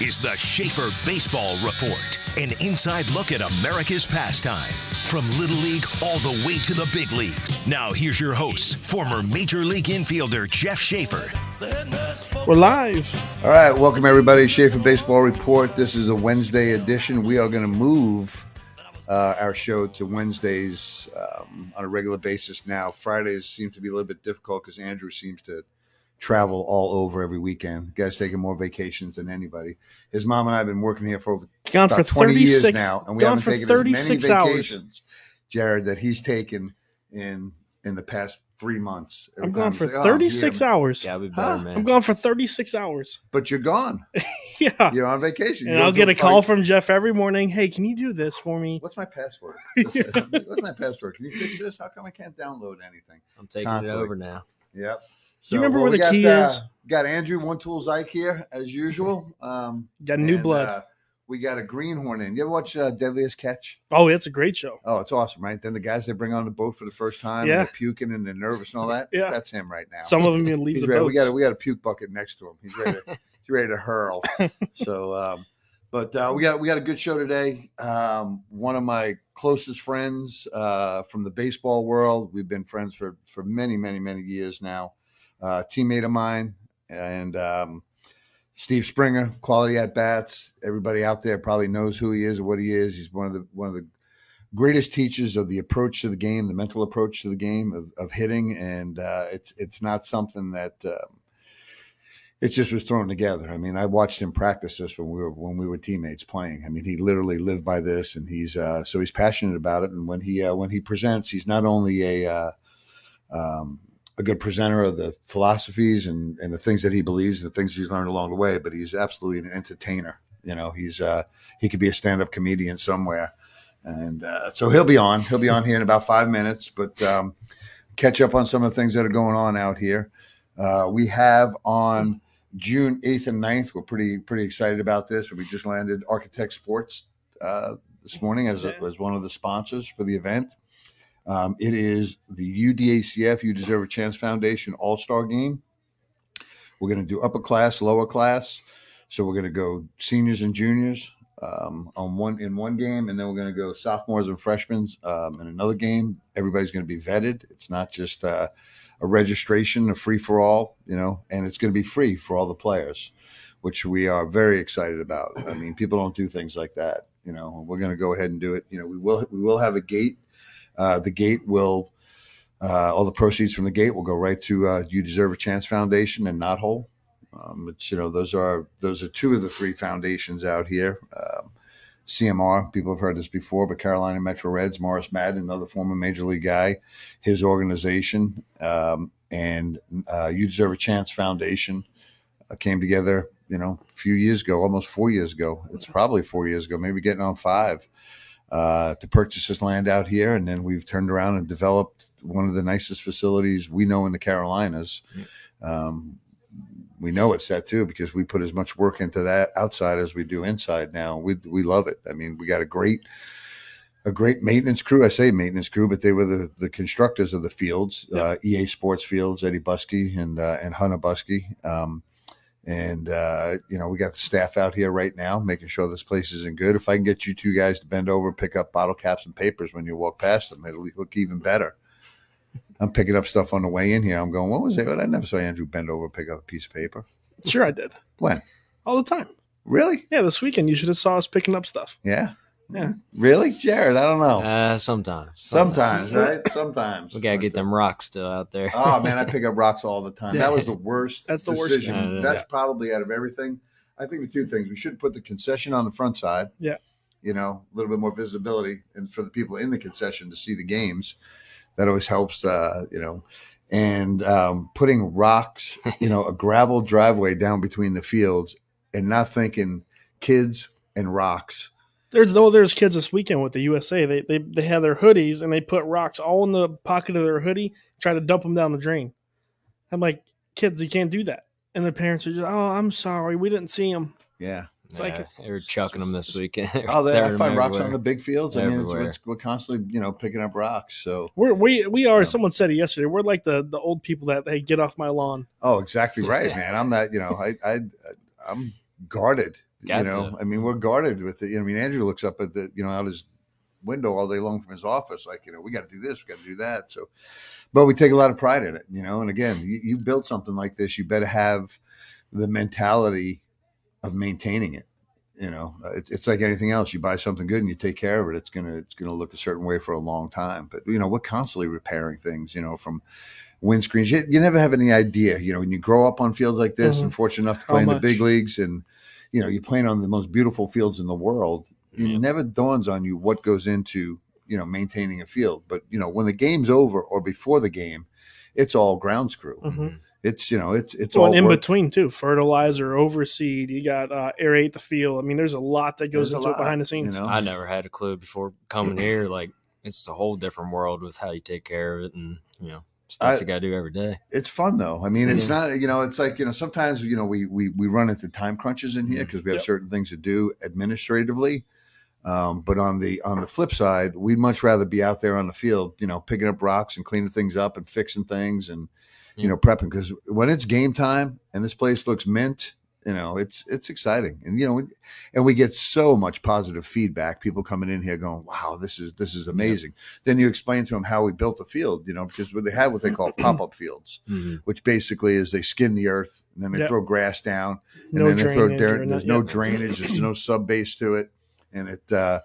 is the Schaefer Baseball Report, an inside look at America's pastime. From Little League all the way to the big leagues. Now, here's your host, former Major League infielder Jeff Schaefer. We're live. All right, welcome everybody. Schaefer Baseball Report. This is a Wednesday edition. We are going to move uh, our show to Wednesdays um, on a regular basis now. Fridays seem to be a little bit difficult because Andrew seems to travel all over every weekend. The guy's taking more vacations than anybody. His mom and I have been working here for over Gone about for 20 years 36 now, and we haven't for taken as many 36 hours. vacations, Jared, that he's taken in in the past three months. Every I'm gone for like, "Oh, 36 here." hours. Gotta be Huh? man. I'm gone for 36 hours. But you're gone. Yeah. You're on vacation. and You I'll get do a call party- from Jeff every morning. Hey, can you do this for me? What's my password? What's my password? Can you fix this? How come I can't download anything? I'm taking Constantly. it over now. Yep. Do you remember where we the got, key uh, is? Got Andrew One Tool Zyke here as usual. Um, Got new and, blood. uh, we got a greenhorn in. You ever watch uh, Deadliest Catch? oh, it's a great show. Oh, it's awesome, right? Then the guys they bring on the boat for the first time, Yeah. and they're puking and they're nervous and all that. Yeah. that's him right now. Some of them even leave He's the ready. boat. We got a, we got a puke bucket next to him. He's ready. To, he's ready to hurl. So, um, but uh, we got we got a good show today. Um, one of my closest friends uh, from the baseball world. We've been friends for for many many many years now. Uh, teammate of mine and um, Steve Springer, quality at bats. Everybody out there probably knows who he is or what he is. He's one of the one of the greatest teachers of the approach to the game, the mental approach to the game of, of hitting, and uh, it's it's not something that um, it just was thrown together. I mean, I watched him practice this when we were when we were teammates playing. I mean, he literally lived by this, and he's uh, so he's passionate about it. And when he uh, when he presents, he's not only a uh, um, a good presenter of the philosophies and, and the things that he believes and the things he's learned along the way, but he's absolutely an entertainer. You know, he's uh, he could be a stand up comedian somewhere, and uh, so he'll be on. He'll be on here in about five minutes, but um, catch up on some of the things that are going on out here. Uh, we have on June 8th and 9th. We're pretty pretty excited about this. We just landed Architect Sports uh, this morning as, Yeah. as one of the sponsors for the event. Um, it is the UDACF You Deserve a Chance Foundation All Star Game. We're going to do upper class, lower class. So we're going to go seniors and juniors um, on one in one game, and then we're going to go sophomores and freshmen um, in another game. Everybody's going to be vetted. It's not just uh, a registration, a free for all, you know, and it's going to be free for all the players, which we are very excited about. I mean, people don't do things like that, you know. We're going to go ahead and do it. You know, we will we will have a gate. Uh, the gate will uh, all the proceeds from the gate will go right to uh, You Deserve a Chance Foundation and Not Whole. Um, it's you know those are those are two of the three foundations out here. Um, CMR, people have heard this before, but Carolina Metro Reds, Morris Madden, another former major league guy, his organization, um, and uh, You Deserve a Chance Foundation uh, came together, you know, a few years ago, almost four years ago. It's probably four years ago, maybe getting on five, uh, to purchase this land out here, and then we've turned around and developed one of the nicest facilities we know in the Carolinas. Um, we know it's that too because we put as much work into that outside as we do inside now. We we love it. I mean, we got a great a great maintenance crew. I say maintenance crew, but they were the, the constructors of the fields, uh, EA Sports Fields, Eddie Buskey and uh, and Hunter Buskey. Um, and uh, you know, we got the staff out here right now, making sure this place isn't good. If I can get you two guys to bend over and pick up bottle caps and papers when you walk past them, it'll look even better. I'm picking up stuff on the way in here. I'm going, what was it? I never saw Andrew bend over and pick up a piece of paper. Sure, I did. When? All the time. Really? Yeah, this weekend you should have saw us picking up stuff. Yeah. Yeah. Really, Jared? I don't know. Uh, sometimes. Sometimes, right? Sometimes. We gotta get But, them rocks still out there. Oh man, I pick up rocks all the time. That was the worst. That's the worst thing. That's Yeah. probably out of everything. I think the two things we should put the concession on the front side. Yeah. You know, a little bit more visibility, and for the people in the concession to see the games, that always helps. Uh, you know, and um, putting rocks, you know, a gravel driveway down between the fields, and not thinking kids and rocks. There's though there's kids this weekend with the USA. They they they have their hoodies and they put rocks all in the pocket of their hoodie, try to dump them down the drain. I'm like, kids, you can't do that. And the parents are just, oh, I'm sorry, we didn't see them. Yeah. It's like- they were chucking them this weekend. Oh, they, I find rocks on the big fields. I mean, it's, it's, we're constantly, you know, picking up rocks. So, We're we we are. Yeah. Someone said it yesterday. We're like the the old people that hey, get off my lawn. oh, exactly right, man. I'm that, you know, I, I, I'm guarded You know. I mean, we're guarded with it. I mean, Andrew looks up at the you know out his window all day long from his office, like you know, we got to do this, we got to do that. So, but we take a lot of pride in it, you know. And again, you, you build something like this, you better have the mentality of maintaining it. You know, Uh, it, it's like anything else. You buy something good and you take care of it. It's gonna it's gonna look a certain way for a long time. But you know, we're constantly repairing things. You know, from windscreens. You, you never have any idea. You know, when you grow up on fields like this Mhm. and fortunate enough to How play in the big leagues, and you know, you're playing on the most beautiful fields in the world. It Yeah. never dawns on you what goes into you know maintaining a field. But you know, when the game's over or before the game, it's all grounds crew. Mhm. It's you know, it's it's Well, all and in work. between too, fertilizer, overseed. You got uh, aerate the field. I mean, there's a lot that goes There's a into it behind the you scenes. know? I never had a clue before coming here. Like it's a whole different world with how you take care of it, and you know stuff I- you got to do every day. it's fun though. I mean, it's Yeah. not you know, it's like you know, sometimes you know we we we run into time crunches in here because we have Yep. certain things to do administratively. Um, but on the on the flip side, we'd much rather be out there on the field, you know, picking up rocks and cleaning things up and fixing things and you know prepping because when it's game time and this place looks mint, you know, it's it's exciting and you know, we- and we get so much positive feedback. People coming in here going, "Wow, this is this is amazing." Then you explain to them how we built the field, you know, because they have what they call pop up fields Mhm. which basically is they skin the earth and then they Yep. throw grass down and No then they throw dirt. There's no yep. drainage. There's no sub base to it, and it, uh,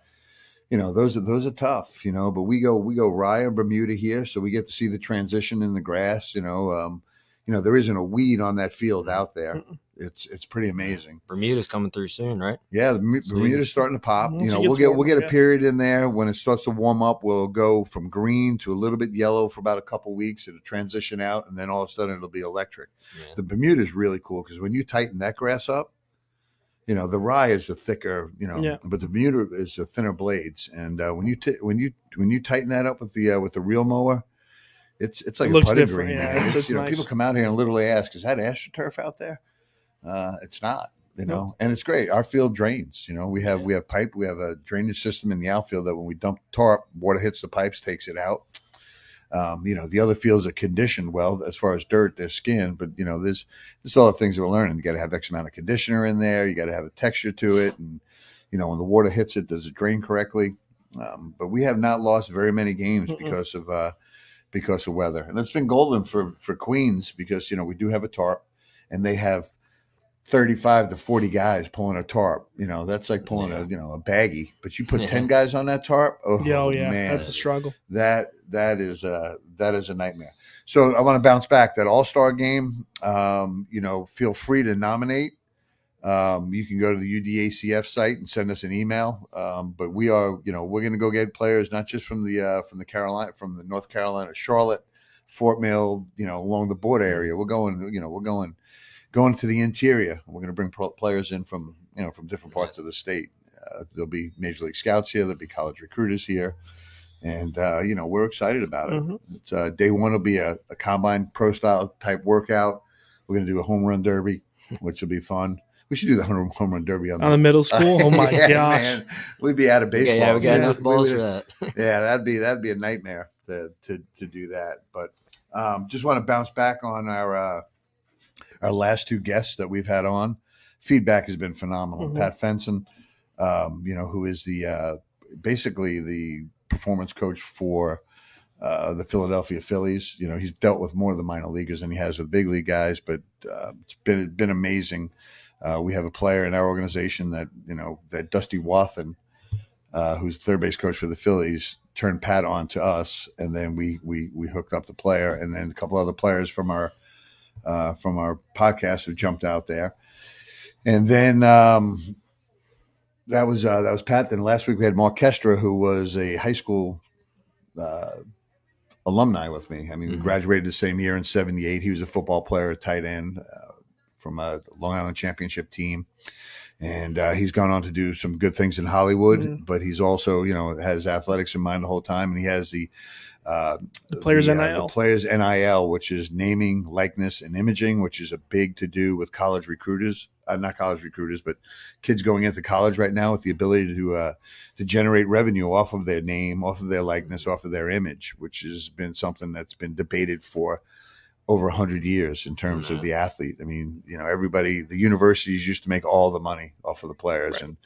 you know, those are those are tough, you know. But we go we go rye and Bermuda here, so we get to see the transition in the grass. You know, um, you know there isn't a weed on that field out there. Mm-mm. It's it's pretty amazing. Bermuda's coming through soon, right? Yeah, the Bermu- Sweet. Bermuda's starting to pop. Once you know, we'll get we'll warmer, get a yeah. period in there when it starts to warm up. We'll go from green to a little bit yellow for about a couple weeks. It'll transition out, and then all of a sudden it'll be electric. Yeah. The Bermuda is really cool because when you tighten that grass up, you know the rye is the thicker, you know, Yeah. but the Bermuda is the thinner blades. And uh, when you t- when you when you tighten that up with the uh, with the real mower, it's it's like It a looks putty different, green. yeah, man. it's- It's, it's you know, nice. people come out here and literally ask, "Is that astroturf out there?" Uh, it's not. You No. know, and it's great. Our field drains. You know, we have we have pipe. We have a drainage system in the outfield that when we dump tarp, water hits the pipes, takes it out. Um, you know, the other fields are conditioned well as far as dirt, their skin, but you know, there's there's all the things that we're learning. You got to have X amount of conditioner in there. You got to have a texture to it, and you know, when the water hits it, does it drain correctly? Um, but we have not lost very many games Mm-mm. because of uh, because of weather, and it's been golden for for Queens because you know we do have a tarp, and they have 35 to 40 guys pulling a tarp. You know, that's like pulling Yeah. a you know a baggie. But you put Yeah. 10 guys on that tarp. Oh, Yeah, oh yeah, man, that's a struggle. that that is a that is a nightmare. So I want to bounce back that All Star game. Um, you know, feel free to nominate. Um, you can go to the UDACF site and send us an email. Um, but we are, you know, we're going to go get players not just from the uh, from the Carolina, from the North Carolina, Charlotte, Fort Mill, you know, along the border area. We're going, you know, we're going going to the interior. We're going to bring pro- players in from you know from different parts of the state. Uh, there'll be major league scouts here. There'll be college recruiters here, and uh, you know we're excited about it. Mhm. It's, uh, day one will be a, a combine pro style type workout. We're going to do a home run derby, which will be fun. We should do the home home run derby on, On the middle school. Oh my Yeah, gosh. man. We'd be out of baseball. yeah, we got Yeah. enough balls for that. yeah, that'd be that'd be a nightmare to to, to do that. But um, just want to bounce back on our uh, our last two guests that we've had on. Feedback has been phenomenal. Mhm. Pat Fenson, um, you know, who is the uh, basically the performance coach for uh, the Philadelphia Phillies. You know, he's dealt with more of the minor leaguers than he has with big league guys, but uh, it's been been amazing. Uh, we have a player in our organization that you know that Dusty Wathan, uh, who's the third base coach for the Phillies, turned Pat on to us, and then we we we hooked up the player, and then a couple other players from our uh, from our podcast who jumped out there, and then um, that was uh, that was Pat. Then last week we had Mark Kestra, who was a high school uh, alumni with me. I mean, we Mhm. graduated the same year in '78. He was a football player, a tight end uh, from a Long Island championship team. And uh, he's gone on to do some good things in Hollywood, Mhm. but he's also, you know, has athletics in mind the whole time, and he has the uh, The players uh, NIL. the players NIL, which is naming, likeness, and imaging, which is a big to do with college recruiters, uh, not college recruiters, but kids going into college right now with the ability to uh, to generate revenue off of their name, off of their likeness, off of their image, which has been something that's been debated for over 100 years in terms mm-hmm. of the athlete. I mean, you know, everybody, the universities used to make all the money off of the players. Right. And,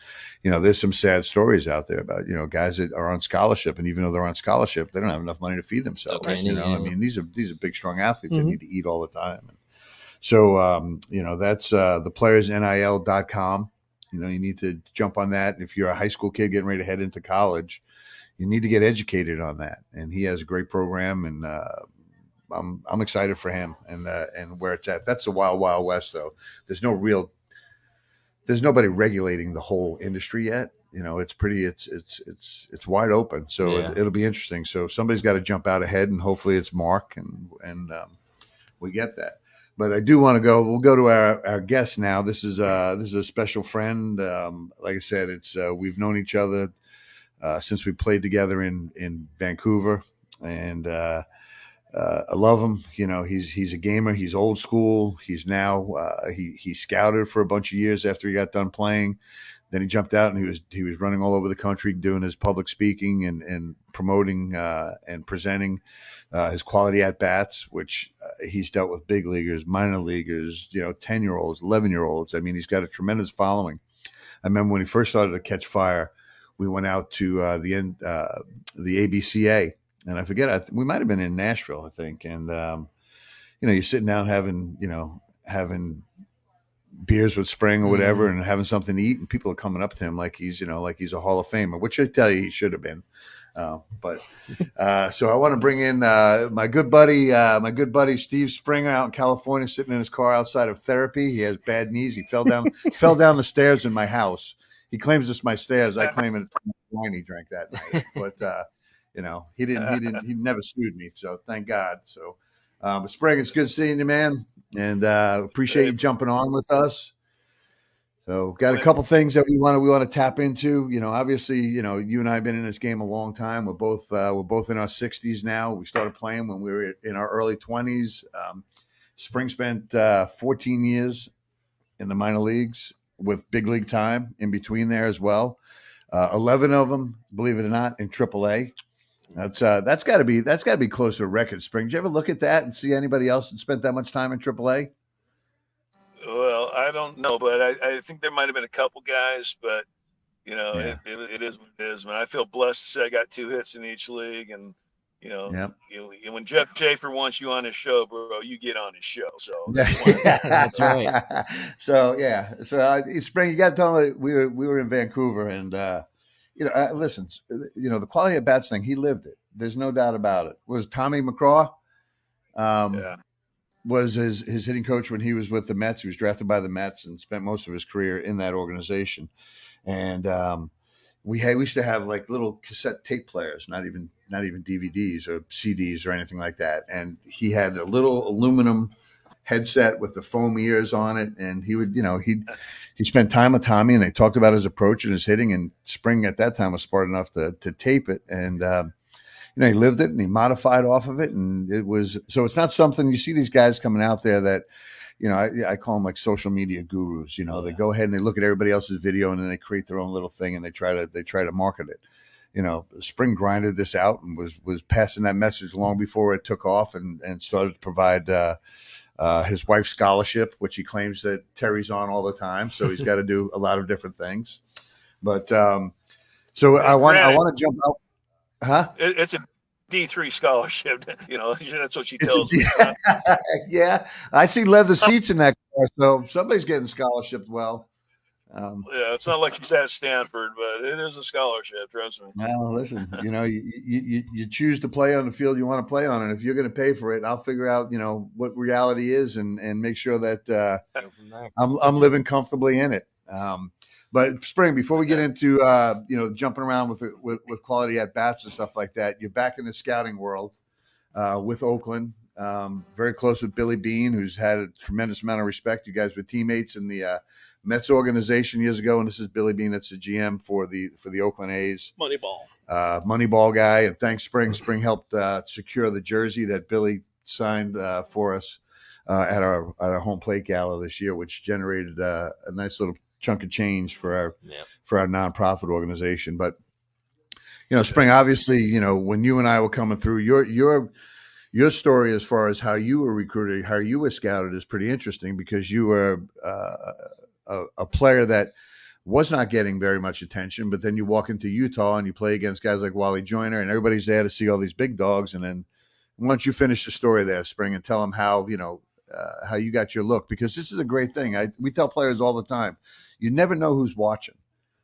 you know, there's some sad stories out there about, you know, guys that are on scholarship. And even though they're on scholarship, they don't have enough money to feed themselves. Okay. You know, I mean, these are, these are big, strong athletes mm-hmm. that need to eat all the time. And so, um, you know, that's uh, the com. You know, you need to jump on that. If you're a high school kid getting ready to head into college, you need to get educated on that. And he has a great program and, uh, I'm I'm excited for him and uh, and where it's at. That's the wild wild west, though. There's no real, there's nobody regulating the whole industry yet. You know, it's pretty, it's it's it's it's wide open. So Yeah. it, it'll be interesting. So somebody's got to jump out ahead, and hopefully it's Mark, and and um, we get that. But I do want to go. We'll go to our, our guest now. This is uh this is a special friend. Um, like I said, it's uh, we've known each other uh, since we played together in in Vancouver, and uh, uh, I love him. You know, he's he's a gamer. He's old school. He's now uh, he he scouted for a bunch of years after he got done playing. Then he jumped out and he was he was running all over the country doing his public speaking and and promoting uh, and presenting uh, his quality at bats, which uh, he's dealt with big leaguers, minor leaguers, you know, ten year olds, eleven year olds. I mean, he's got a tremendous following. I remember when he first started to catch fire, we went out to uh, the end the ABCA, and I forget I th- we might have been in Nashville, I think, and um, you know, you're sitting down having you know having beers with Spring or whatever, and having something to eat, and people are coming up to him like he's you know like he's a Hall of Famer, which I tell you he should have been. Uh, but uh, so I want to bring in uh, my good buddy, uh, my good buddy Steve Springer out in California, sitting in his car outside of therapy. He has bad knees. He fell down, fell down the stairs in my house. He claims it's my stairs. I claim it's wine he drank that night. But uh, you know, he didn't. He didn't. He never sued me. So thank God. So, uh, but Spring, it's good seeing you, man, and uh, appreciate you jumping on with us. So, got a couple things that we want to we want to tap into. You know, obviously, you know, you and I have been in this game a long time. We're both uh, we're both in our sixties now. We started playing when we were in our early twenties. Um, Spring spent uh, 14 years in the minor leagues with big league time in between there as well. Uh, 11 of them, believe it or not, in AAA. That's uh, that's got to be that's got to be close to a record. Spring, did you ever look at that and see anybody else that spent that much time in AAA? Well, I don't know, but I, I think there might have been a couple guys, but you know, Yeah. it, it, it is what it is, man. I feel blessed to say I got two hits in each league, and you know, Yep. you, you- when Jeff Schaefer wants you on his show, bro, you get on his show. So That's right. So yeah, so uh, spring, you got to tell me we were we were in Vancouver, and uh, you know, uh, listen, you know, the quality of bats thing, he lived it. There's no doubt about it. Was Tommy McCraw? Um, yeah, was his his hitting coach when he was with the Mets. He was drafted by the Mets and spent most of his career in that organization. And um, we had we used to have like little cassette tape players, not even not even DVDs or CDs or anything like that. And he had a little aluminum headset with the foam ears on it, and he would you know he he spent time with Tommy, and they talked about his approach and his hitting. And Spring at that time was smart enough to to tape it and. Um, you know, he lived it and he modified off of it. And it was, so it's not something you see these guys coming out there that, you know, I, I call them like social media gurus, you know, they go ahead and they look at everybody else's video and then they create their own little thing and they try to, they try to market it. You know, Spring grinded this out and was, was passing that message long before it took off and, and started to provide, uh, uh, his wife's scholarship, which he claims that Terry's on all the time. So he's got to do a lot of different things. But, um, so I want, I want to jump out. Huh? it, it's a D three scholarship. You know, that's what she tells me. yeah, I see leather seats in that car, so somebody's getting scholarship. Well, um, Yeah, it's not like she's at Stanford, but it is a scholarship. Trust me. well, listen, you know, you, you you you choose to play on the field you want to play on, and if you're going to pay for it, I'll figure out, you know, what reality is, and and make sure that uh, Go from there. I'm I'm living comfortably in it. Um, but spring, before we get into uh, you know jumping around with with with quality at bats and stuff like that, you're back in the scouting world uh, with Oakland. Um, very close with Billy Beane, who's had a tremendous amount of respect. You guys were teammates in the uh, Mets organization years ago, and this is Billy Beane. That's the GM for the for the Oakland A's Moneyball. uh, Moneyball guy, and thanks Spring. Spring helped uh, secure the jersey that Billy signed uh, for us uh, at our at our home plate gala this year, which generated uh, a nice little chunk of change for our Yeah. for our nonprofit organization. But you know, Spring, obviously, you know, when you and I were coming through, you're you're your story as far as how you were recruited, how you were scouted is pretty interesting because you were uh, a, a player that was not getting very much attention, but then you walk into Utah and you play against guys like Wally Joyner, and everybody's there to see all these big dogs. And then once you finish the story there, Spring, and tell them how you know uh, how you got your look, because this is a great thing. I we tell players all the time, you never know who's watching.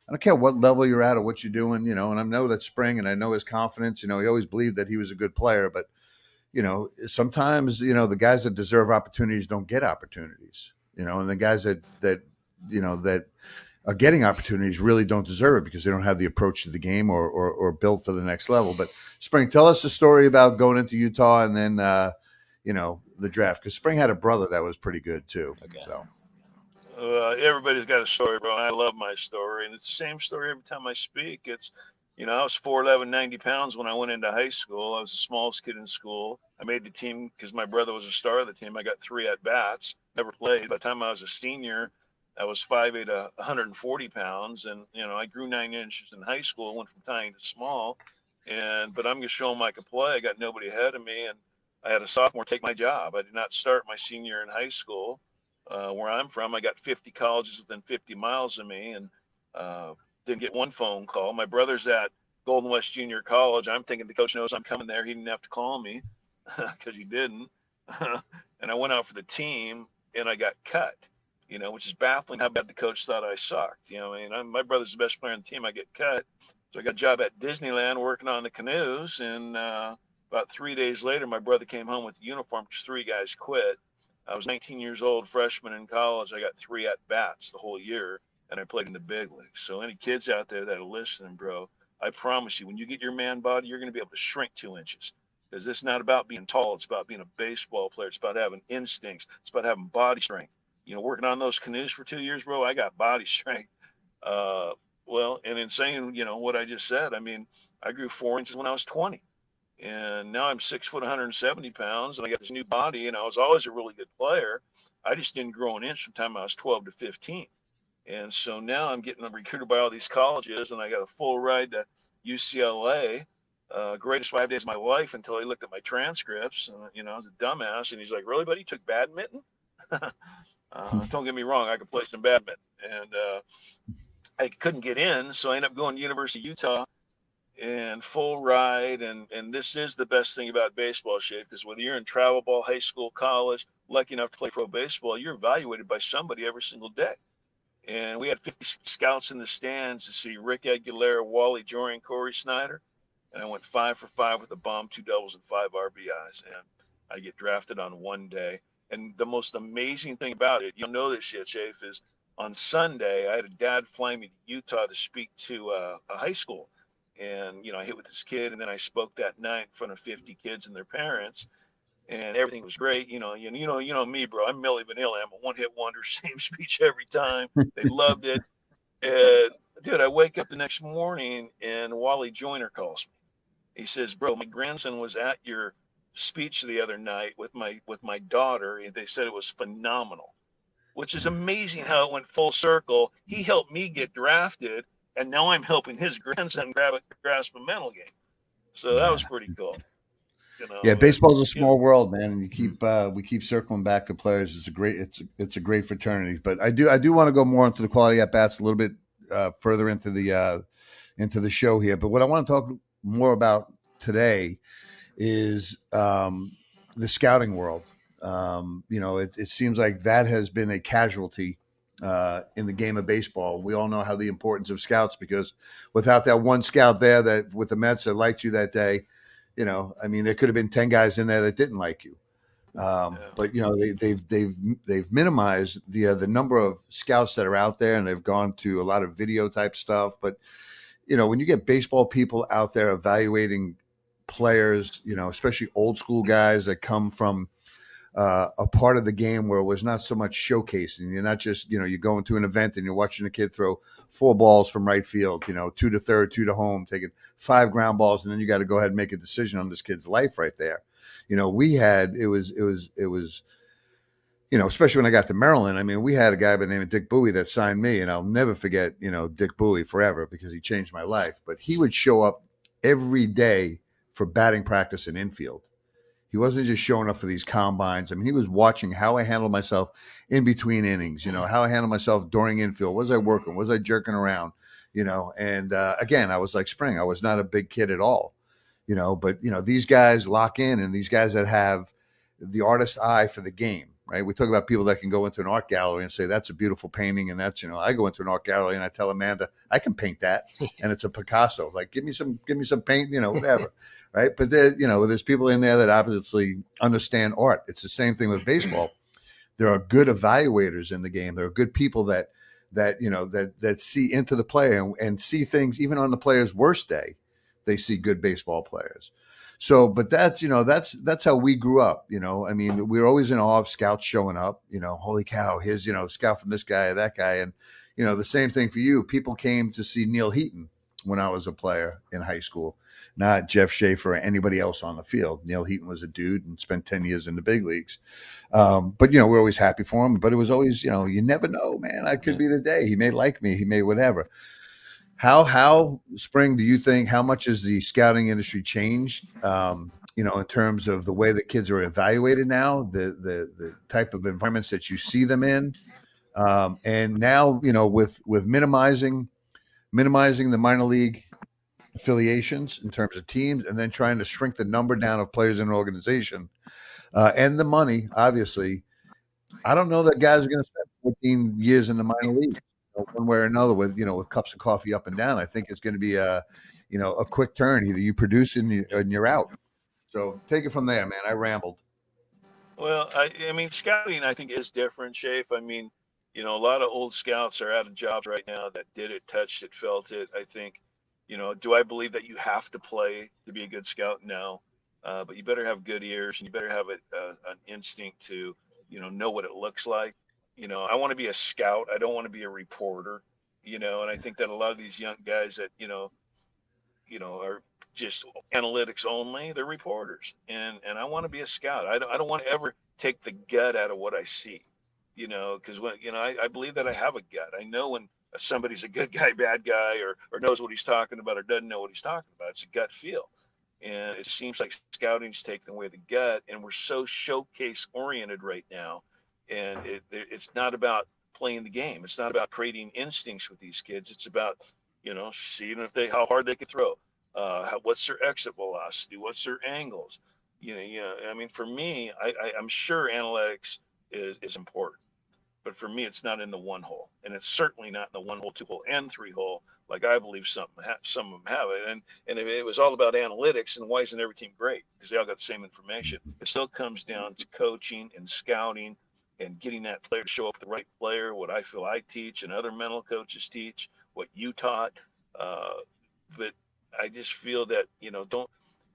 I don't care what level you're at or what you're doing, you know. And I know that Spring, and I know his confidence. You know, he always believed that he was a good player, but you know, sometimes you know the guys that deserve opportunities don't get opportunities. You know, and the guys that that you know that are getting opportunities really don't deserve it because they don't have the approach to the game or, or, or built for the next level. But Spring, tell us the story about going into Utah and then, uh, you know, the draft because Spring had a brother that was pretty good too. Okay. So. Uh, everybody's got a story, bro. I love my story, and it's the same story every time I speak. It's, you know, I was 4'11", 90 pounds when I went into high school. I was the smallest kid in school. I made the team because my brother was a star of the team. I got three at bats. Never played. By the time I was a senior, I was 5'8", 140 pounds, and you know I grew nine inches in high school, went from tiny to small, and but I'm just showing I could play. I got nobody ahead of me, and I had a sophomore take my job. I did not start my senior in high school. Uh, where I'm from, I got 50 colleges within 50 miles of me, and uh, didn't get one phone call. My brother's at Golden West Junior College. I'm thinking the coach knows I'm coming there. He didn't have to call me because he didn't. and I went out for the team, and I got cut you know, which is baffling how bad the coach thought I sucked. You know, I mean, I'm, my brother's the best player on the team. I get cut. So I got a job at Disneyland working on the canoes. And uh, about three days later, my brother came home with a uniform because three guys quit. I was 19 years old, freshman in college. I got three at bats the whole year, and I played in the big leagues. So any kids out there that are listening, bro, I promise you, when you get your man body, you're going to be able to shrink two inches. Because it's not about being tall; it's about being a baseball player. It's about having instincts. It's about having body strength you know, working on those canoes for two years, bro, I got body strength. Uh, well, and in saying, you know, what I just said, I mean, I grew four inches when I was 20. And now I'm six foot 170 pounds and I got this new body and I was always a really good player. I just didn't grow an inch from the time I was 12 to 15. And so now I'm getting recruited by all these colleges and I got a full ride to UCLA, uh, greatest five days of my life until he looked at my transcripts. And, you know, I was a dumbass. And he's like, really, buddy, you took badminton? Uh, don't get me wrong, I could play some badminton, and uh, I couldn't get in, so I ended up going to University of Utah and full ride. And and this is the best thing about baseball, shape, because whether you're in travel ball, high school, college, lucky enough to play pro baseball, you're evaluated by somebody every single day. And we had 50 scouts in the stands to see Rick Aguilera, Wally Joyner, Cory Snyder. And I went five for five with a bomb, two doubles, and five RBIs. And I get drafted on one day. And the most amazing thing about it, you'll know this shit, Chafe, is on Sunday, I had a dad fly me to Utah to speak to uh, a high school. And, you know, I hit with this kid, and then I spoke that night in front of 50 kids and their parents. And everything was great. You know, you, you know, you know me, bro. I'm Milli Vanilli. I'm a one-hit wonder. Same speech every time. They loved it. And dude, I wake up the next morning, and Wally Joyner calls me. He says, "Bro, my grandson was at your speech the other night with my with my daughter. They said it was phenomenal, which is amazing how it went full circle. He helped me get drafted, and now I'm helping his grandson grab a grasp a mental game. So that was pretty cool. You know, yeah, baseball's a small world, man, and you keep uh, we keep circling back to players. It's a great it's a, it's a great fraternity. But I do I do want to go more into the quality at bats a little bit uh, further into the uh, into the show here. But what I want to talk more about today is um, the scouting world. Um, you know, it, it, seems like that has been a casualty uh, in the game of baseball. We all know how the importance of scouts because without that one scout there that with the Mets that liked you that day, you know, I mean, there could have been ten guys in there that didn't like you. Um, yeah. But you know, they, have they've they've they've minimized the uh, the number of scouts that are out there, and they've gone to a lot of video type stuff. But you know, when you get baseball people out there evaluating players, you know, especially old school guys that come from uh, a part of the game where it was not so much showcasing. You're not just, you know, you're going to an event and you're watching a kid throw four balls from right field, you know, two to third, two to home, taking five ground balls, and then you got to go ahead and make a decision on this kid's life right there. You know, we had it was it was it was you know, especially when I got to Maryland, I mean, we had a guy by the name of Dick Bowie that signed me, and I'll never forget, you know, Dick Bowie forever because he changed my life. But he would show up every day for batting practice in infield. He wasn't just showing up for these combines. I mean, he was watching how I handled myself in between innings, you know, how I handled myself during infield. Was I working? Was I jerking around? You know, and uh, again, I was like Spring. I was not a big kid at all, you know, but, you know, these guys lock in and these guys that have the artist eye for the game, right? We talk about people that can go into an art gallery and say, that's a beautiful painting. And that's, you know, I go into an art gallery and I tell Amanda, I can paint that. and it's a Picasso. Like, give me some, give me some paint, you know, whatever right? But there, you know, there's people in there that obviously understand art. It's the same thing with baseball. There are good evaluators in the game. There are good people that that you know that that see into the player and, and see things even on the player's worst day. They see good baseball players. So, but that's you know that's that's how we grew up. You know, I mean, we were always in awe of scouts showing up. You know, holy cow, here's you know scout from this guy, that guy, and you know the same thing for you. People came to see Neal Heaton when I was a player in high school, not Jeff Schaefer or anybody else on the field. Neal Heaton was a dude and spent 10 years in the big leagues. Um, but, you know, we're always happy for him. But it was always, you know, you never know, man. I could be the day. He may like me. He may whatever. How, how, Spring, do you think, how much has the scouting industry changed? Um, you know, in terms of the way that kids are evaluated now, the the the type of environments that you see them in, um, and now you know with with minimizing minimizing the minor league affiliations in terms of teams, and then trying to shrink the number down of players in an organization uh, and the money. Obviously, I don't know that guys are going to spend 14 years in the minor league one way or another with you know with cups of coffee up and down. I think it's going to be a you know a quick turn. Either you produce and, you, and you're out. So take it from there, man. I rambled. Well, I, I mean, scouting I think is different, Shafe. I mean, you know, a lot of old scouts are out of jobs right now that did it, touched it, felt it. I think, you know, do I believe that you have to play to be a good scout? No, uh, but you better have good ears and you better have a, uh, an instinct to, you know, know what it looks like. You know, I want to be a scout. I don't want to be a reporter. You know, and I think that a lot of these young guys that you know, you know, are just analytics only. They're reporters, and and I want to be a scout. I don't, I don't want to ever take the gut out of what I see you know, because when you know, I, I believe that I have a gut. I know when somebody's a good guy, bad guy, or or knows what he's talking about, or doesn't know what he's talking about. It's a gut feel, and it seems like scouting's taken away the gut, and we're so showcase oriented right now, and it, it's not about playing the game. It's not about creating instincts with these kids. It's about you know seeing if they how hard they can throw, uh, how, what's their exit velocity, what's their angles. You know, you know. I mean, for me, I, I I'm sure analytics is, is important but for me, it's not in the one hole, and it's certainly not in the one hole, two hole, and three hole like I believe some some of them have it. And and if it was all about analytics, and why isn't every team great? Because they all got the same information. It still comes down to coaching and scouting and getting that player to show up the right player. What I feel I teach and other mental coaches teach, what you taught. Uh, but I just feel that you know don't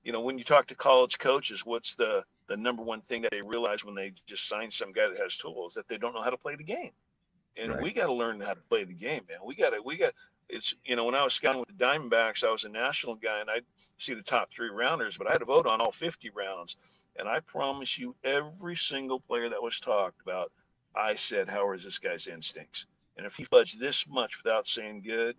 you know when you talk to college coaches, what's the the number one thing that they realize when they just sign some guy that has tools that they don't know how to play the game. And right. we got to learn how to play the game, man. We got to, we got, it's, you know, when I was scouting with the Diamondbacks, I was a national guy and I'd see the top three rounders, but I had to vote on all 50 rounds. And I promise you, every single player that was talked about, I said, how is this guy's instincts? And if he fudged this much without saying good,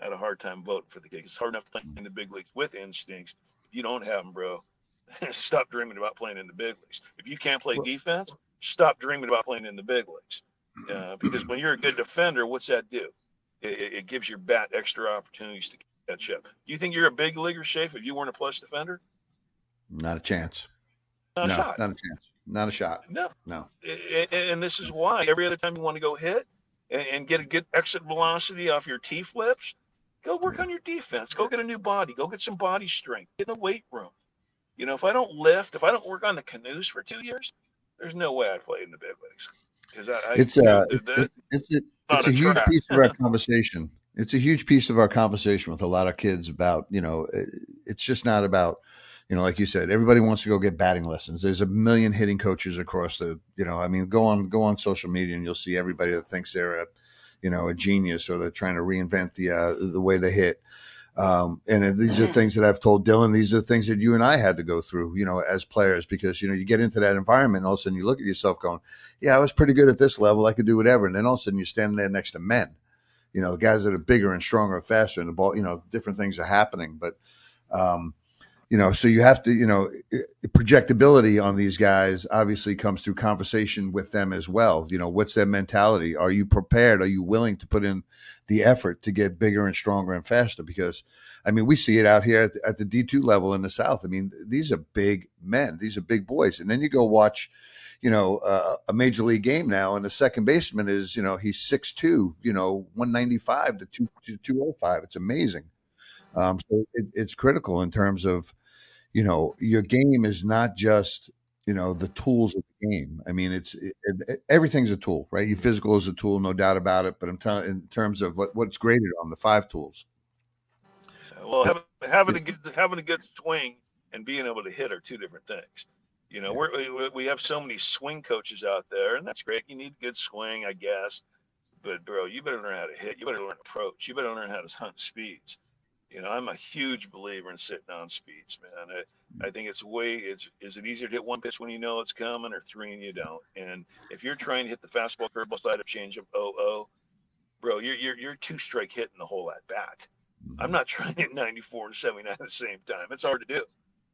I had a hard time voting for the kid. It's hard enough playing in the big leagues with instincts. If you don't have them, bro, stop dreaming about playing in the big leagues. If you can't play defense, stop dreaming about playing in the big leagues. Uh, because when you're a good defender, what's that do? It, it, gives your bat extra opportunities to catch up. Do you think you're a big leaguer, Shafe, if you weren't a plus defender? Not a chance. Not no, a shot. Not a chance. Not a shot. No. No. And, and this is why every other time you want to go hit and, and get a good exit velocity off your T flips, go work on your defense. Go get a new body. Go get some body strength. Get in the weight room. You know, if I don't lift, if I don't work on the canoes for two years, there's no way I'd play in the big leagues. Because I, I, it's, uh, it's, it's, it's, a, it's a, a huge piece of our conversation. It's a huge piece of our conversation with a lot of kids about, you know, it's just not about, you know, like you said, everybody wants to go get batting lessons. There's a million hitting coaches across the, you know, I mean, go on, go on social media and you'll see everybody that thinks they're a, you know, a genius or they're trying to reinvent the, uh, the way they hit. Um, and these are things that I've told Dylan. These are things that you and I had to go through, you know, as players, because you know you get into that environment, and all of a sudden you look at yourself, going, "Yeah, I was pretty good at this level. I could do whatever." And then all of a sudden you're standing there next to men, you know, the guys that are bigger and stronger and faster, and the ball, you know, different things are happening. But, um, you know, so you have to, you know, projectability on these guys obviously comes through conversation with them as well. You know, what's their mentality? Are you prepared? Are you willing to put in the effort to get bigger and stronger and faster? Because, I mean, we see it out here at the, at the D2 level in the South. I mean, these are big men, these are big boys. And then you go watch, you know, uh, a major league game now, and the second baseman is, you know, he's 6'2, you know, 195 to, 2, to 205. It's amazing. Um, so it, it's critical in terms of, you know, your game is not just you know the tools of the game. I mean, it's it, it, everything's a tool, right? Your mm-hmm. physical is a tool, no doubt about it. But I'm telling in terms of what, what's graded on the five tools. Uh, well, having, having a good having a good swing and being able to hit are two different things. You know, yeah. we we have so many swing coaches out there, and that's great. You need a good swing, I guess. But bro, you better learn how to hit. You better learn approach. You better learn how to hunt speeds. You know, I'm a huge believer in sitting on speeds, man. I, I think it's way it's is it easier to hit one pitch when you know it's coming or three and you don't. And if you're trying to hit the fastball curveball side of changeup oh oh, bro, you're you're you're two strike hitting the whole at bat. I'm mm-hmm. not trying to hit 94 and 79 at the same time. It's hard to do.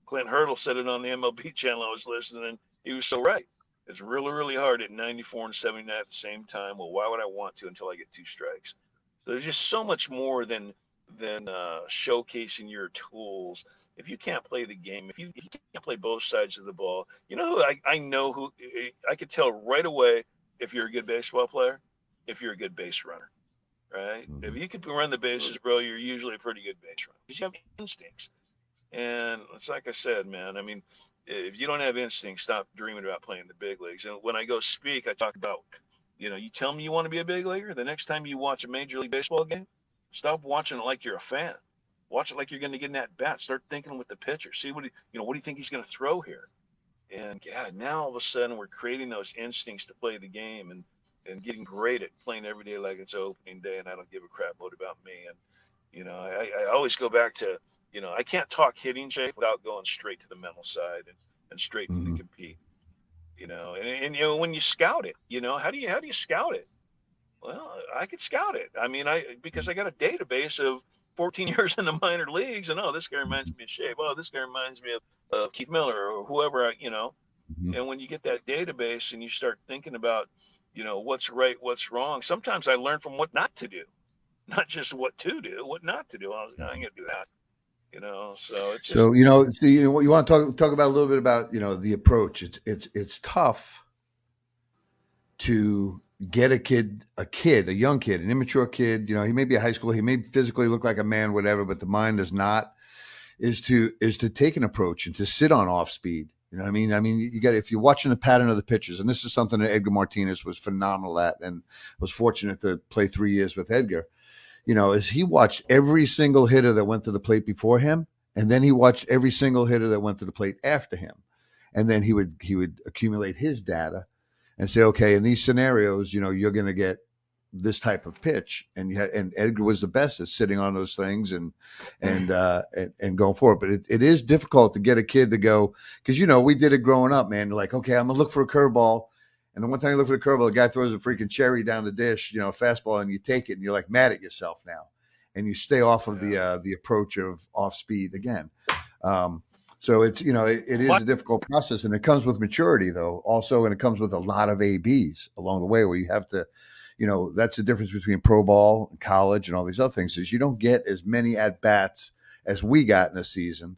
Clint Hurdle said it on the MLB channel I was listening, he was so right. It's really, really hard at 94 and 79 at the same time. Well, why would I want to until I get two strikes? So there's just so much more than than uh, showcasing your tools. If you can't play the game, if you, if you can't play both sides of the ball, you know who I, I know who I could tell right away if you're a good baseball player, if you're a good base runner, right? Mm-hmm. If you can run the bases, bro, you're usually a pretty good base runner because you have instincts. And it's like I said, man. I mean, if you don't have instincts, stop dreaming about playing the big leagues. And when I go speak, I talk about, you know, you tell me you want to be a big leaguer. The next time you watch a major league baseball game, Stop watching it like you're a fan. Watch it like you're going to get in that bat. Start thinking with the pitcher. See what he, you know. What do you think he's going to throw here? And God, now all of a sudden we're creating those instincts to play the game and and getting great at playing every day like it's opening day. And I don't give a crap load about me. And you know, I, I always go back to you know I can't talk hitting shape without going straight to the mental side and, and straight mm-hmm. to the compete. You know, and, and you know when you scout it, you know how do you how do you scout it? Well, I could scout it. I mean, I because I got a database of 14 years in the minor leagues, and oh, this guy reminds me of Shea. Oh, this guy reminds me of, of Keith Miller or whoever, you know. Mm-hmm. And when you get that database and you start thinking about, you know, what's right, what's wrong. Sometimes I learn from what not to do, not just what to do, what not to do. I was, I'm going to do that. You know, so it's just, so you know, so you know, you want to talk talk about a little bit about you know the approach. It's it's it's tough to get a kid, a kid, a young kid, an immature kid, you know, he may be a high school, he may physically look like a man, whatever, but the mind is not, is to is to take an approach and to sit on off speed. You know what I mean? I mean, you got if you're watching the pattern of the pitches, and this is something that Edgar Martinez was phenomenal at, and was fortunate to play three years with Edgar. You know, as he watched every single hitter that went to the plate before him, and then he watched every single hitter that went to the plate after him, and then he would he would accumulate his data and say, okay, in these scenarios, you know, you're going to get this type of pitch, and had, and Edgar was the best at sitting on those things and and uh, and, and going forward. But it, it is difficult to get a kid to go because you know we did it growing up, man. Like, okay, I'm gonna look for a curveball, and the one time you look for the curveball, the guy throws a freaking cherry down the dish, you know, fastball, and you take it, and you're like mad at yourself now, and you stay off of yeah. the uh, the approach of off speed again. Um, so it's you know it, it is what? a difficult process, and it comes with maturity though also, and it comes with a lot of ABs along the way where you have to, you know, that's the difference between pro ball, and college, and all these other things is you don't get as many at bats as we got in a season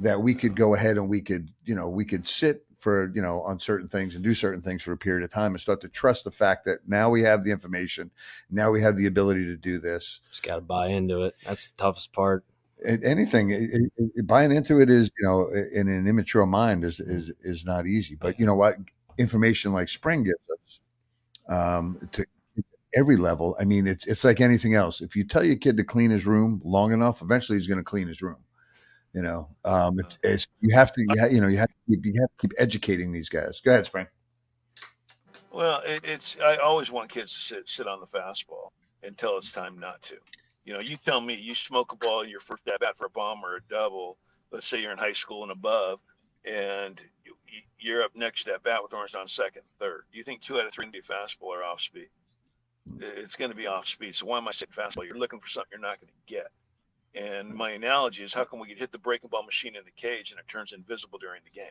that we could go ahead and we could you know we could sit for you know on certain things and do certain things for a period of time and start to trust the fact that now we have the information now we have the ability to do this just got to buy into it that's the toughest part anything it, it, buying into it is you know in an immature mind is is is not easy but you know what? Information like spring gives us um, to every level. I mean it's it's like anything else. If you tell your kid to clean his room long enough eventually he's going to clean his room you know? Um, it's, it's, you have to you, you know you have to keep, you have to keep educating these guys. Go ahead spring. Well it, it's i always want kids to sit sit on the fastball until it's time not to you know, you tell me you smoke a ball your first at bat for a bomb or a double. Let's say you're in high school and above, and you're up next at bat with orange on second, third. You think two out of three can be fastball or off speed? It's going to be off speed. So why am I saying fastball? You're looking for something you're not going to get. And my analogy is how can we hit the breaking ball machine in the cage and it turns invisible during the game?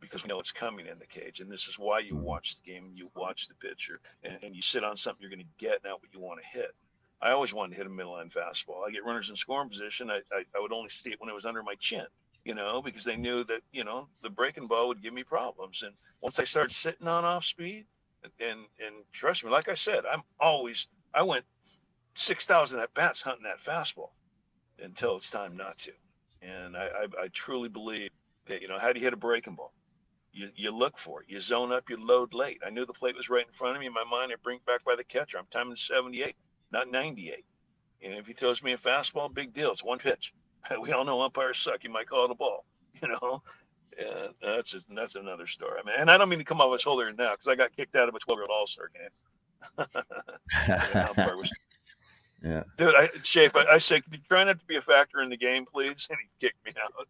Because we know it's coming in the cage. And this is why you watch the game, you watch the pitcher, and, and you sit on something you're going to get, not what you want to hit. I always wanted to hit a middle line fastball. I get runners in scoring position. I, I, I would only see it when it was under my chin, you know, because they knew that, you know, the breaking ball would give me problems. And once I started sitting on off speed, and and trust me, like I said, I'm always I went six thousand at bats hunting that fastball until it's time not to. And I, I, I truly believe that you know how do you hit a breaking ball? You you look for it. You zone up. You load late. I knew the plate was right in front of me. In my mind, I bring back by the catcher. I'm timing 78, not 98. And if he throws me a fastball, big deal. It's one pitch. We all know umpires suck. You might call it a ball. You know, and that's just, that's another story. I mean, and I don't mean to come off as holier now because I got kicked out of a 12 year old All Star game. Was- Yeah. Dude, I, Shape, I, I say, could you try not to be a factor in the game, please? And he kicked me out.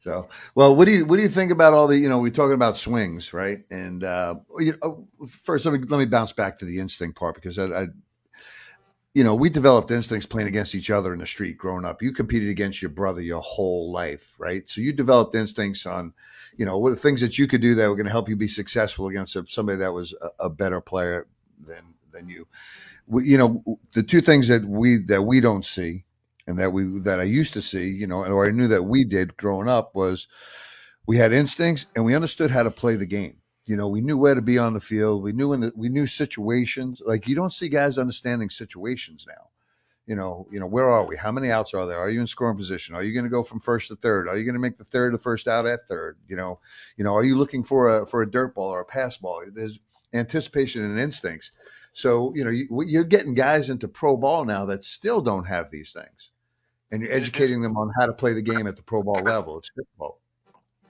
So, well, what do you what do you think about all the you know we're talking about swings, right? And uh, you know, first, let me let me bounce back to the instinct part because I, I, you know, we developed instincts playing against each other in the street growing up. You competed against your brother your whole life, right? So you developed instincts on, you know, what the things that you could do that were going to help you be successful against somebody that was a, a better player than than you. We, you know, the two things that we that we don't see and that we that I used to see, you know, or I knew that we did growing up was we had instincts and we understood how to play the game. You know, we knew where to be on the field. We knew in the, we knew situations. Like you don't see guys understanding situations now. You know, you know, where are we? How many outs are there? Are you in scoring position? Are you going to go from first to third? Are you going to make the third the first out at third? You know, you know, are you looking for a for a dirt ball or a pass ball? There's anticipation and instincts. So you know, you, you're getting guys into pro ball now that still don't have these things, and you're educating them on how to play the game at the pro ball level. It's difficult.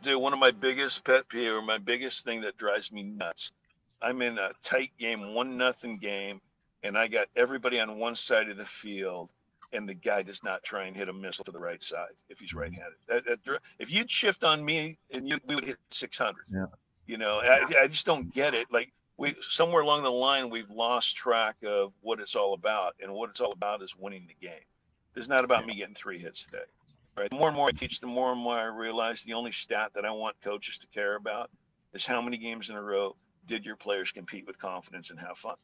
Dude, one of my biggest pet peeve or my biggest thing that drives me nuts. I'm in a tight game, one nothing game, and I got everybody on one side of the field, and the guy does not try and hit a missile to the right side if he's mm-hmm. right-handed. That, that, if you'd shift on me, and you, we would hit 600. Yeah. You know, I, I just don't get it. Like we somewhere along the line, we've lost track of what it's all about, and what it's all about is winning the game. It's not about me getting three hits today. Right. The more and more I teach, the more and more I realize the only stat that I want coaches to care about is how many games in a row did your players compete with confidence and have fun.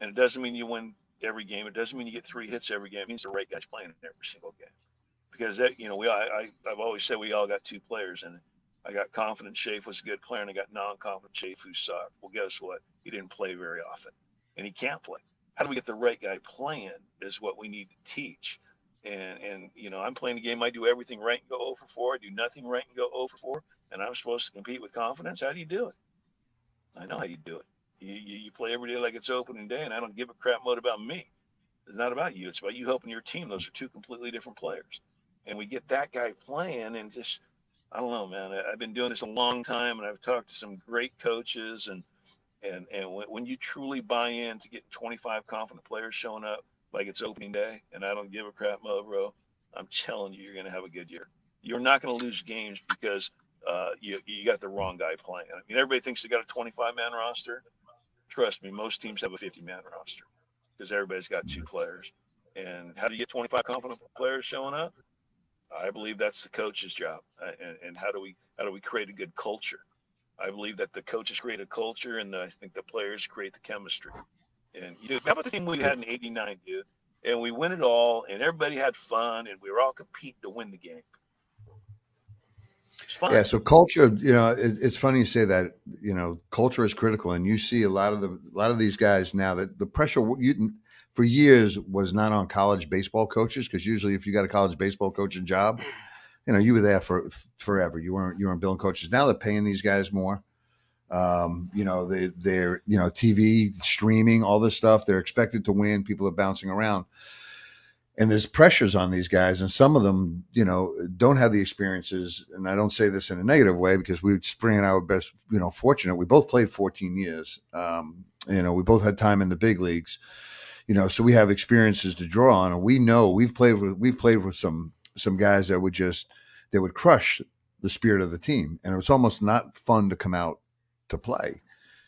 And it doesn't mean you win every game. It doesn't mean you get three hits every game. It means the right guy's playing in every single game. Because that, you know, we I, I I've always said we all got two players in it. I got confident Shafe was a good player, and I got non-confident Shafe who sucked. Well, guess what? He didn't play very often, and he can't play. How do we get the right guy playing? Is what we need to teach and and you know I'm playing a game. I do everything right and go 0 for 4. I do nothing right and go 0 for 4. And I'm supposed to compete with confidence. How do you do it? I know how you do it. You, you, you play every day like it's opening day, and I don't give a crap mode about me. It's not about you. It's about you helping your team. Those are two completely different players. And we get that guy playing, and just I don't know, man. I, I've been doing this a long time, and I've talked to some great coaches, and and and when, when you truly buy in to get 25 confident players showing up like it's opening day and I don't give a crap, Mo, bro, I'm telling you, you're going to have a good year. You're not going to lose games because uh, you, you got the wrong guy playing. I mean, everybody thinks they got a 25 man roster. Trust me, most teams have a 50 man roster because everybody's got two players. And how do you get 25 confident players showing up? I believe that's the coach's job. Uh, and, and how do we how do we create a good culture? I believe that the coaches create a culture, and the, I think the players create the chemistry. And you how the team we had in '89, dude? And we win it all, and everybody had fun, and we were all competing to win the game. Yeah, so culture, you know, it, it's funny you say that. You know, culture is critical, and you see a lot of the a lot of these guys now that the pressure you for years was not on college baseball coaches because usually if you got a college baseball coaching job, you know, you were there for forever. You weren't you weren't billing coaches. Now they're paying these guys more. Um, you know, they they're you know TV streaming all this stuff. They're expected to win. People are bouncing around. And there's pressures on these guys and some of them you know don't have the experiences. And i don't say this in a negative way because we spring and i were best you know fortunate. We both played 14 years. Um, you know we both had time in the big leagues. You know so we have experiences to draw on and we know we've played with we've played with some some guys that would just that would crush the spirit of the team. And it was almost not fun to come out to play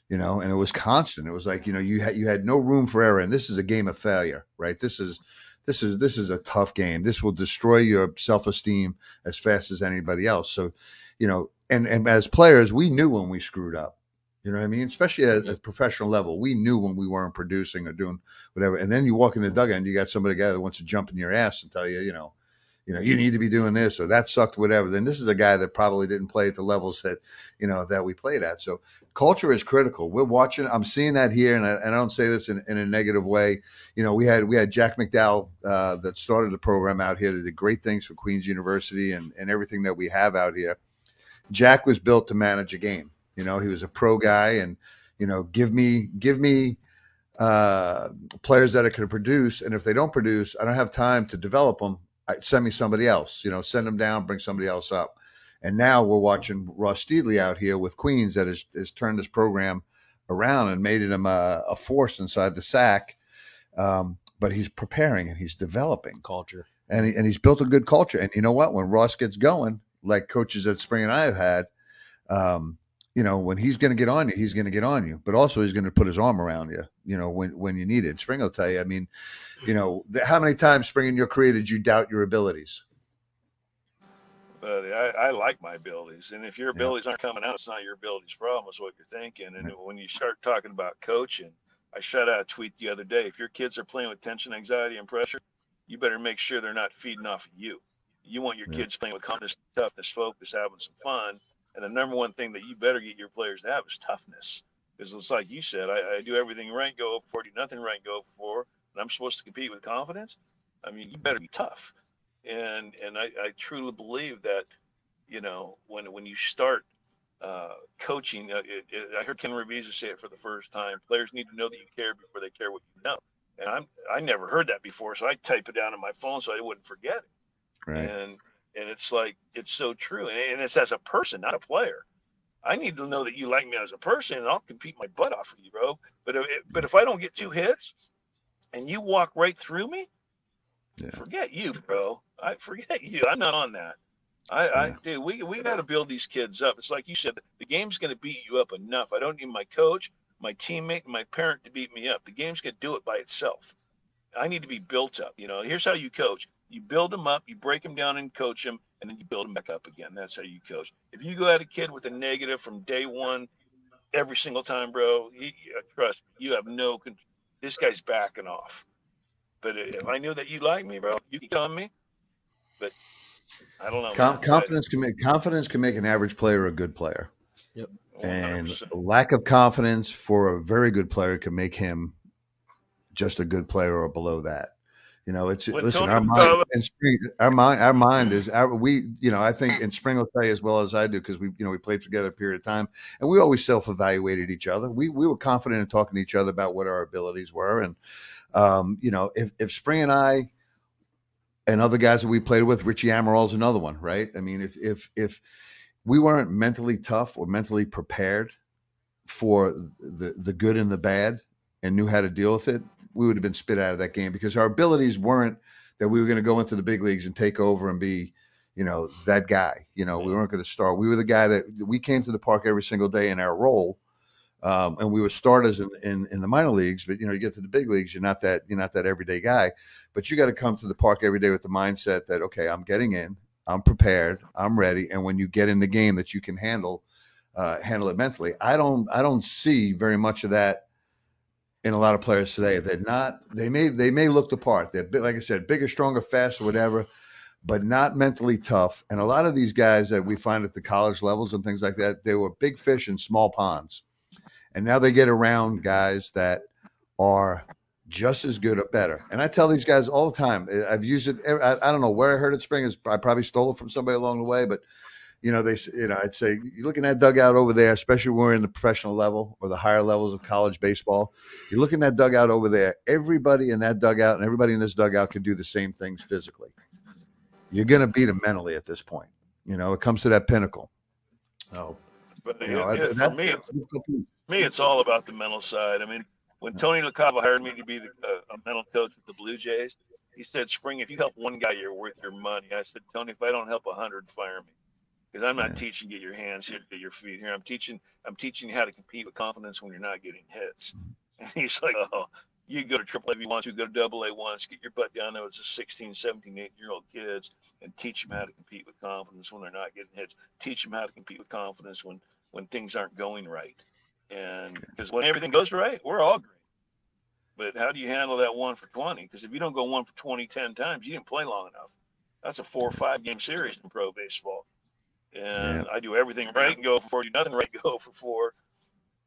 you know and it was constant it was like you know you had you had no room for error and this is a game of failure right this is this is this is a tough game. This will destroy your self esteem as fast as anybody else. So, you know, and and as players, we knew when we screwed up. You know what I mean? Especially at a professional level, we knew when we weren't producing or doing whatever. And then you walk in the dugout and you got somebody guy that wants to jump in your ass and tell you, you know, you know, you need to be doing this or that sucked, whatever. Then this is a guy that probably didn't play at the levels that, you know, that we played at. So culture is critical. We're watching. I'm seeing that here, and I, and I don't say this in, in, a negative way. You know, we had we had Jack McDowell uh, that started the program out here. That did great things for Queens University and and everything that we have out here. Jack was built to manage a game. You know, he was a pro guy, and you know, give me give me uh, players that going to produce, and if they don't produce, I don't have time to develop them send me somebody else. You know, send them down, bring somebody else up. And now we're watching Ross Steedley out here with Queens that has, has turned this program around and made him a, a force inside the SAC. Um, but he's preparing and he's developing culture, and he, and he's built a good culture. And you know what? When Ross gets going, like coaches at Spring and I have had, um, you know, when he's going to get on you, he's going to get on you, but also he's going to put his arm around you, you know, when, when you need it. Spring will tell you, I mean, you know, the, how many times Spring in your career did you doubt your abilities? But I, I like my abilities. And if your abilities yeah. aren't coming out, it's not your abilities problem, is what you're thinking. And right. when you start talking about coaching, I shot out a tweet the other day. If your kids are playing with tension, anxiety, and pressure, you better make sure they're not feeding off of you. You want your yeah. kids playing with confidence, toughness, focus, having some fun and the number one thing that you better get your players to have is toughness. Because it's like you said, I, I do everything right, go up four, do nothing right, go up four, and I'm supposed to compete with confidence. I mean, you better be tough. And and I, I truly believe that, you know, when when you start uh, coaching, uh, it, it, I heard Ken Ravizza say it for the first time. Players need to know that you care before they care what you know. And I'm I never heard that before, so I type it down on my phone so I wouldn't forget it. Right. And and it's like it's so true and, and it's as a person not a player i need to know that you like me as a person and i'll compete my butt off with you bro but if, but if i don't get two hits and you walk right through me yeah. forget you bro i forget you i'm not on that I, yeah. I do. We we got to build these kids up. It's like you said, the game's going to beat you up enough. I don't need my coach, my teammate, my parent to beat me up. The game's going to do it by itself. I need to be built up. You know, here's how you coach you build them up, you break them down and coach them, and then you build them back up again. That's how you coach. If you go at a kid with a negative from day one, every single time, bro, he, uh, trust me, you have no. This guy's backing off. But if I knew that you like me, bro, you can on me. But I don't know. Com- confidence can make confidence can make an average player a good player. Yep. And oh, lack of confidence for a very good player can make him just a good player or below that. You know, it's when listen. Our mind, and spring, our mind, our mind is our, we. You know, I think, and Spring will tell you as well as I do because we, you know, we played together a period of time, and we always self-evaluated each other. We we were confident in talking to each other about what our abilities were, and um, you know, if if Spring and I and other guys that we played with, Richie Amaral's another one, right? I mean, if if if we weren't mentally tough or mentally prepared for the the good and the bad and knew how to deal with it, we would have been spit out of that game because our abilities weren't that we were going to go into the big leagues and take over and be, you know, that guy. You know, we weren't going to start. We were the guy that we came to the park every single day in our role. Um, and we were starters in, in, in the minor leagues, but you know, you get to the big leagues, you're not that you're not that everyday guy. But you got to come to the park every day with the mindset that okay, I'm getting in, I'm prepared, I'm ready, and when you get in the game, that you can handle uh, handle it mentally. I don't I don't see very much of that in a lot of players today. They're not. They may they may look the part. They're like I said, bigger, stronger, faster, whatever, but not mentally tough. And a lot of these guys that we find at the college levels and things like that, they were big fish in small ponds, and now they get around guys that are just as good or better. And I tell these guys all the time. Eh, I've used it. Eh, I, I don't know where I heard it. Spring is. I probably stole it from somebody along the way, but you know, they, you know, I'd say you're looking at dugout over there, especially when we're in the professional level or the higher levels of college baseball. You're looking at dugout over there. Everybody in that dugout and everybody in this dugout can do the same things physically. You're going to beat them mentally at this point. You know, it comes to that pinnacle. Oh, but you know, it, that, for me, it's, me, it's all about the mental side. I mean, when Tony LaCava hired me to be the, uh, a mental coach with the Blue Jays, he said, "Spring, if you help one guy, you're worth your money." I said, "Tony, if I don't help a hundred, fire me." Because I'm not yeah. teaching get your hands here, get your feet here. I'm teaching I'm teaching you how to compete with confidence when you're not getting hits. Mm-hmm. And he's like, oh, You go to triple A if you want to, go to double A once, get your butt down there with the 16, 17, 18 year old kids and teach them how to compete with confidence when they're not getting hits. Teach them how to compete with confidence when, when things aren't going right. And because when everything goes right, we're all great. But how do you handle that one for 20? Because if you don't go one for 20 10 times, you didn't play long enough. That's a four or five game series in pro baseball. And yeah. I do everything right and go for four, do nothing right, go for four.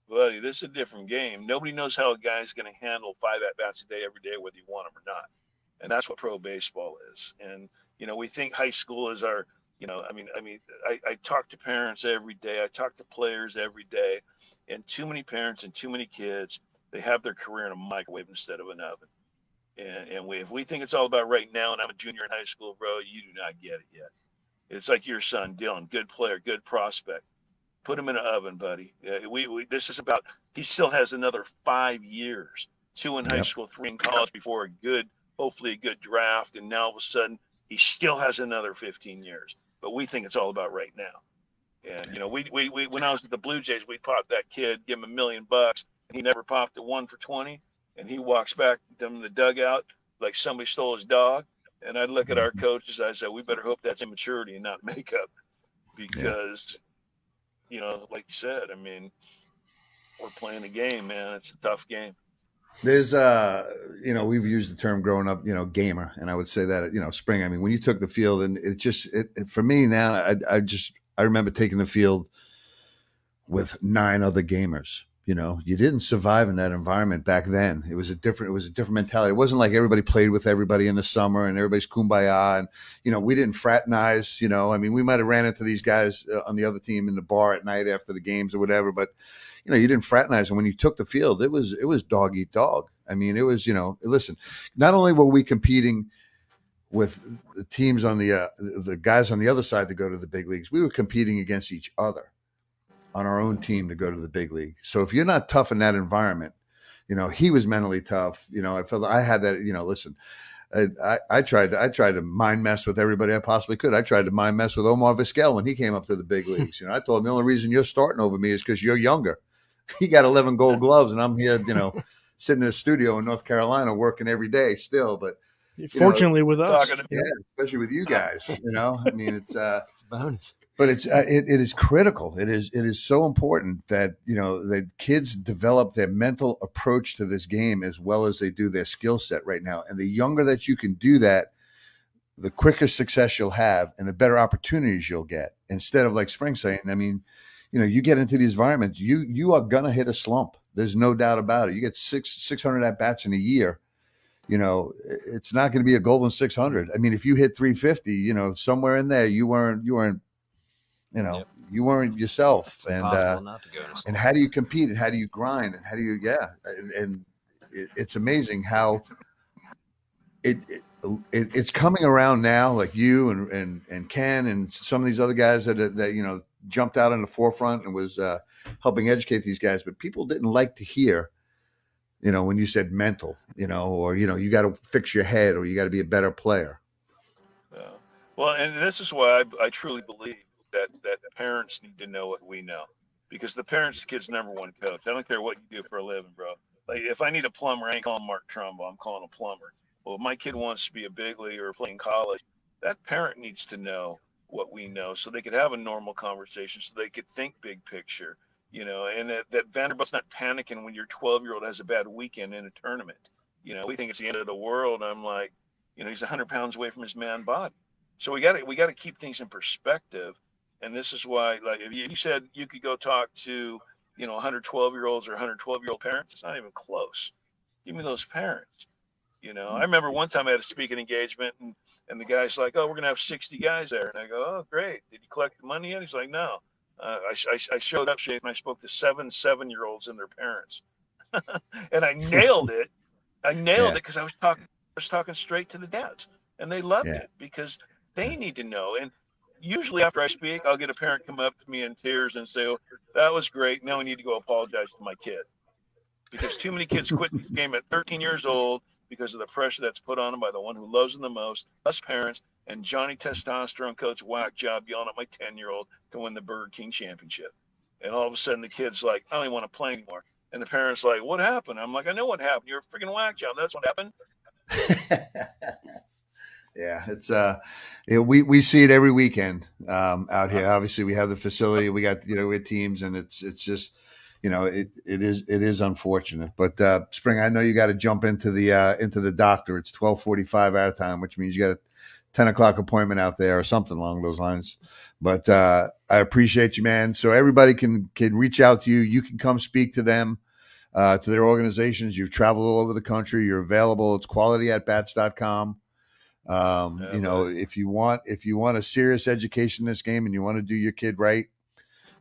Buddy, this is a different game. Nobody knows how a guy's going to handle five at bats a day every day, whether you want them or not. And that's what pro baseball is. And, you know, we think high school is our, you know, I mean, I mean, I, I talk to parents every day. I talk to players every day. And too many parents and too many kids, they have their career in a microwave instead of an oven. And, and we, if we think it's all about right now, and I'm a junior in high school, bro, you do not get it yet. It's like your son, Dylan, good player, good prospect. Put him in an oven, buddy. Uh, we, we, this is about, he still has another five years, two in high school, three in college before a good, hopefully a good draft. And now all of a sudden, he still has another 15 years. But we think it's all about right now. And, you know, we, we, we when I was at the Blue Jays, we popped that kid, give him a million bucks. And he never popped a one for 20. And he walks back to the dugout like somebody stole his dog. And I'd look at our mm-hmm. coaches. I said, we better hope that's immaturity and not makeup, because, yeah. you know, like you said, I mean, we're playing a game, man. It's a tough game. There's, uh, you know, we've used the term growing up, you know, gamer, and I would say that, you know, spring. I mean, when you took the field, and it just, it, it, for me now, I, I just, I remember taking the field with nine other gamers you know you didn't survive in that environment back then. It was a different it was a different mentality. It wasn't like everybody played with everybody in the summer and everybody's kumbaya and you know we didn't fraternize you know. I mean we might have ran into these guys uh, on the other team in the bar at night after the games or whatever but you know you didn't fraternize. And when you took the field it was it was dog eat dog. I mean it was you know listen not only were we competing with the teams on the uh, the guys on the other side to go to the big leagues we were competing against each other on our own team to go to the big league. So if you're not tough in that environment, you know, he was mentally tough. You know, I felt I had that, you know, listen, I, I, I tried to, I tried to mind mess with everybody I possibly could. I tried to mind mess with Omar Vizquel when he came up to the big leagues. You know, I told him the only reason you're starting over me is because you're younger. He got 11 gold gloves and I'm here, you know, sitting in a studio in North Carolina working every day still. But fortunately know, with us, yeah, especially with you guys, you know, I mean, it's, uh, it's a bonus but it's uh, it, it is critical. It is it is so important that you know that kids develop their mental approach to this game as well as they do their skill set right now. And the younger that you can do that the quicker success you'll have and the better opportunities you'll get. Instead of like spring saying i mean you know you get into these environments you you are gonna hit a slump. There's no doubt about it. You get six 600 at bats in a year you know, it's not going to be a golden 600. I mean, if you hit 350, you know, somewhere in there, you weren't, you weren't you know, yep. you weren't yourself. It's and uh, and how do you compete and how do you grind and how do you yeah and, and it, it's amazing how it, it, it, it's coming around now like you and and and Ken and some of these other guys that that you know jumped out in the forefront and was uh, helping educate these guys but people didn't like to hear you know when you said mental you know or you know you got to fix your head or you got to be a better player yeah. well and this is why I, I truly believe that that parents need to know what we know because the parents the kid's number one coach. I don't care what you do for a living, bro. Like if I need a plumber, I ain't calling Mark Trumbo. I'm calling a plumber. Well, if my kid wants to be a big league or play in college, that parent needs to know what we know so they could have a normal conversation, so they could think big picture, you know, and that, that Vanderbilt's not panicking when your 12 year old has a bad weekend in a tournament. You know, we think it's the end of the world. I'm like, you know, he's 100 pounds away from his man body. So we got to we got to keep things in perspective and this is why, like, if you, said you could go talk to, you know, 112 year olds or 112 year old parents, it's not even close. Give me those parents. You know, I remember one time I had a speaking engagement and, and the guy's like, oh, we're going to have 60 guys there. And I go, oh, great. Did you collect the money yet? He's like, no. Uh, I, I, I, showed up and I spoke to seven seven year olds and their parents. and I nailed it. I nailed yeah. it because I was talking I was talking straight to the dads. And they loved yeah. it because they need to know. And usually after I speak, I'll get a parent come up to me in tears and say, oh, "That was great. Now I need to go apologize to my kid." Because too many kids quit the game at 13 years old because of the pressure that's put on them by the one who loves them the most, us parents, and Johnny Testosterone Coach whack job yelling at my 10 year old to win the Burger King championship. And all of a sudden the kid's like, I don't even want to play anymore. And the parents like, what happened? I'm like, I know what happened. You're a freaking whack job. That's what happened. yeah, it's uh, yeah, we we see it every weekend um, out here. Obviously, we have the facility, we got you know we teams, and it's it's just you know it it is it is unfortunate. But uh, Spring, I know you got to jump into the uh, into the doctor. It's twelve forty five our time, which means you got a ten o'clock appointment out there or something along those lines. But uh, I appreciate you, man. So everybody can can reach out to you. You can come speak to them. Uh, to their organizations. You've traveled all over the country. You're available. It's qualityatbats.com. Um, Yeah, you know, if you want if you want a serious education in this game and you want to do your kid right,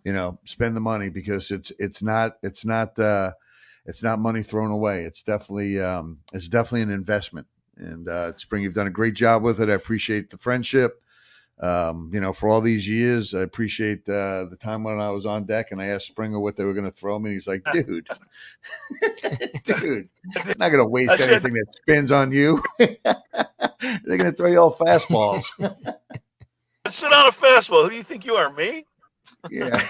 you know, spend the money because it's it's not it's not uh it's not money thrown away. It's definitely um it's definitely an investment. And uh Spring, you've done a great job with it. I appreciate the friendship. Um, you know, for all these years, I appreciate uh, the time when I was on deck and I asked Springer what they were going to throw me. He's like, dude, dude, I'm not going to waste I anything that spins on you. They're going to throw you all fastballs. Sit on a fastball. Who do you think you are, me? yeah,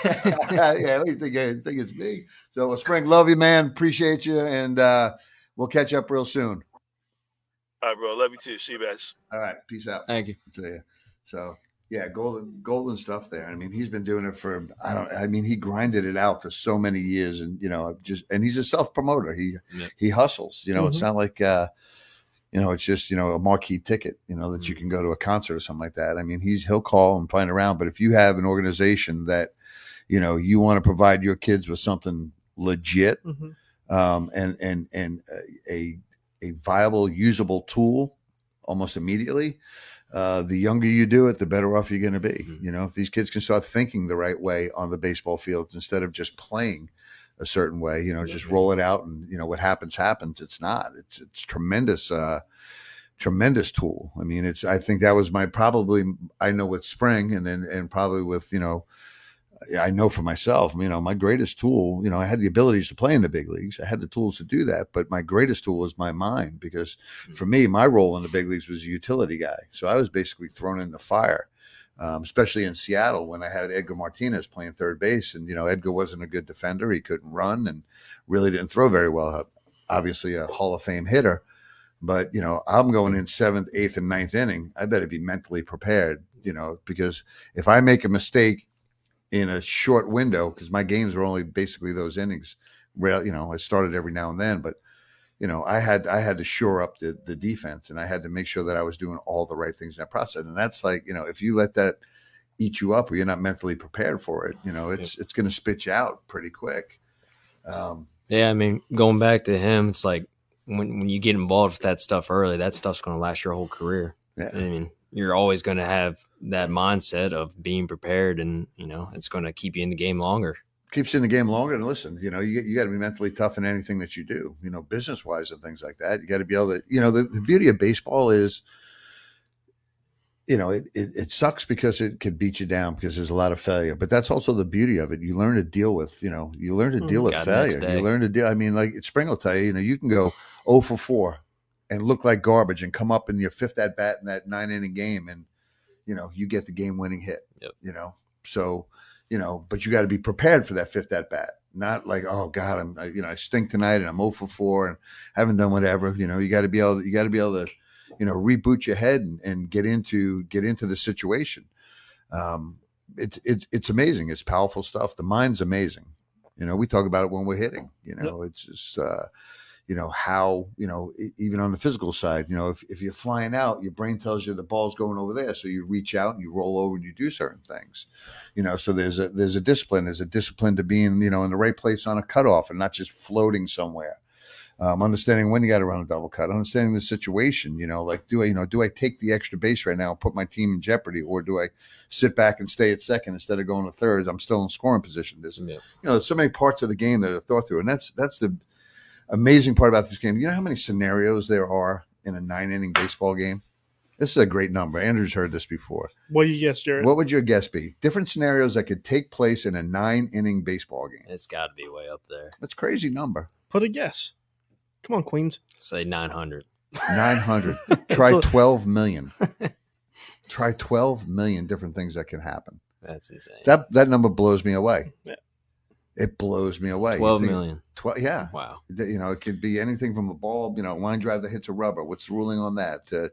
yeah. What do you think? I think it's me. So, well, Spring, love you, man. Appreciate you, and uh, we'll catch up real soon. All right, bro. Love you too. See you guys. All right, peace out. Thank you. to you. So yeah, golden golden stuff there. I mean, he's been doing it for I don't. I mean, he grinded it out for so many years, and you know, just and he's a self promoter. He Yep. he hustles. You know, it's Mhm. not like uh, you know, it's just you know a marquee ticket. You know that you can go to a concert or something like that. I mean, he's he'll call and find around. But if you have an organization that you know you want to provide your kids with something legit Mhm. um, and and and a a viable, usable tool almost immediately. Uh, the younger you do it, the better off you're going to be. Mhm. You know, if these kids can start thinking the right way on the baseball field instead of just playing a certain way, you know, just roll it out and you know what happens happens. It's not. It's it's tremendous. Uh, tremendous tool. I mean, it's. I think that was my probably. I know with spring, and then and probably with you know I know for myself, you know, my greatest tool, you know, I had the abilities to play in the big leagues. I had the tools to do that, but my greatest tool was my mind because for me, my role in the big leagues was a utility guy. So I was basically thrown in the fire, um, especially in Seattle when I had Edgar Martinez playing third base. And, you know, Edgar wasn't a good defender. He couldn't run and really didn't throw very well. Obviously, a Hall of Fame hitter. But, you know, I'm going in seventh, eighth, and ninth inning. I better be mentally prepared, you know, because if I make a mistake in a short window because my games were only basically those innings. Well, you know, I started every now and then, but you know, I had I had to shore up the the defense, and I had to make sure that I was doing all the right things in that process. And that's like, you know, if you let that eat you up, or you're not mentally prepared for it, you know, it's it's going to spit you out pretty quick. Um, Yeah, I mean, going back to him, it's like when when you get involved with that stuff early, that stuff's going to last your whole career. yeah, I mean, you're always going to have that mindset of being prepared, and you know, it's going to keep you in the game longer. keeps you in the game longer. And listen, you know, you you got to be mentally tough in anything that you do. You know, business wise and things like that. You got to be able to. You know, the, the beauty of baseball is, you know, it, it it sucks because it could beat you down because there's a lot of failure. But that's also the beauty of it. You learn to deal with. You know, you learn to Mhm. deal with Got it next failure. You learn to deal. I mean, like Spring will tell you. You know, you can go 0 for four and look like garbage and come up in your fifth at bat in that nine inning game and you know you get the game winning hit Yep. you know? So you know but you got to be prepared for that fifth at bat. Not like oh god i'm I, you know i stink tonight and i'm 0 for 4 and haven't done whatever you know? You got to be able you got to be able to you know reboot your head and, and get into get into the situation. Um it's it's it's amazing. It's powerful stuff. The mind's amazing. You know we talk about it when we're hitting you know? It's just uh you know how you know even on the physical side you know if, if you're flying out your brain tells you the ball's going over there so you reach out and you roll over and you do certain things you know so there's a there's a discipline there's a discipline to being you know in the right place on a cutoff and not just floating somewhere. Um, understanding when you got to run a double cut understanding the situation you know like do i you know do i take the extra base right now and put my team in jeopardy or do i sit back and stay at second instead of going to third? I'm still in scoring position. There's Yeah. you know, there's so many parts of the game that are thought through, and that's that's the amazing part about this game. You know how many scenarios there are in a nine inning baseball game? This is a great number. Andrew's heard this before. What do you guess, Jared? What would your guess be? Different scenarios that could take place in a nine inning baseball game. It's got to be way up there. That's a crazy number. Put a guess. Come on, Queens. Say 900. 900. Try So- 12 million. Try 12 million different things that can happen. That's insane. That that number blows me away. Yeah. It blows me away. You Twelve think- million. Twelve, yeah. Wow. You know, it could be anything from a ball, you know, line drive that hits a rubber. What's the ruling on that? Uh,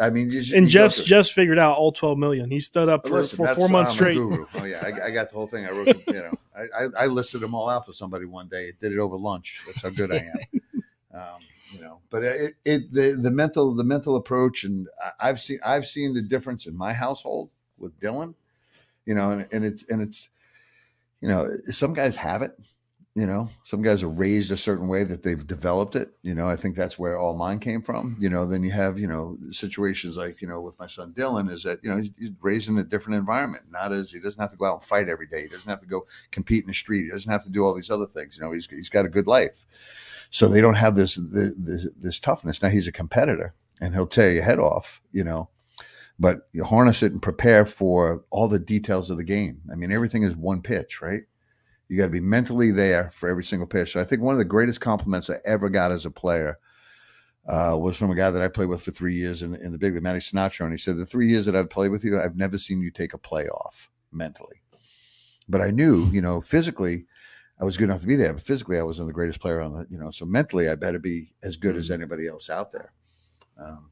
I mean, you, And you go Jeff's through- just figured out all 12 million. He stood up for, listen, for four months I'm a straight. guru. Oh yeah, I, I got the whole thing. I wrote, the, you know, I, I, I listed them all out for somebody one day. It did it over lunch. That's how good I am. um, you know, but it, it the the mental the mental approach, and I- I've seen I've seen the difference in my household with Dylan. You know, and, and it's and it's you know some guys have it. You know, some guys are raised a certain way that they've developed it. You know, I think that's where all mine came from. You know, then you have, you know, situations like, you know, with my son Dylan is that, you know, he's, he's raised in a different environment. Not as he doesn't have to go out and fight every day. He doesn't have to go compete in the street. He doesn't have to do all these other things. You know, he's, he's got a good life. So they don't have this, this, this, this toughness. Now he's a competitor and he'll tear your head off, you know, but you harness it and prepare for all the details of the game. I mean, everything is one pitch, right? You got to be mentally there for every single pitch. So I think one of the greatest compliments I ever got as a player uh, was from a guy that I played with for three years in, in the big league, Matty Sinatra. And he said, The three years that I've played with you, I've never seen you take a play off mentally. But I knew, you know, physically, I was good enough to be there, but physically, I wasn't the greatest player on the, you know, so mentally, I better be as good as anybody else out there. Um,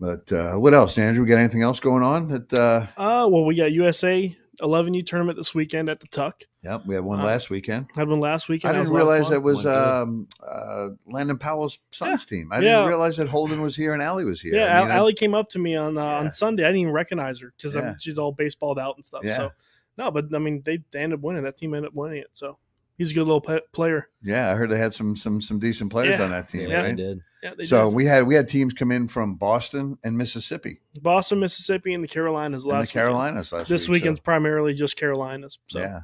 but uh, what else, Andrew? We got anything else going on? That uh, Uh, well, we got USA 11U tournament this weekend at the Tuck. yep, we had one Uh, last weekend. Had one last weekend. I didn't a lot of realize that was um, uh, Landon Powell's son's team. I Yeah. didn't realize that Holden was here and Allie was here. Yeah, I mean, I- Allie came up to me on uh, Yeah. on Sunday. I didn't even recognize her because Yeah. she's all baseballed out and stuff. Yeah. So no, but I mean, they, they ended up winning. That team ended up winning it. So he's a good little pa- player. yeah, I heard they had some some some decent players Yeah. on that team, Yeah, right? they did. Yeah, they So did. we had we had teams come in from Boston and Mississippi Boston, Mississippi, and the Carolinas and the last weekend. Carolinas last This week. so- weekend's primarily just Carolinas. So yeah.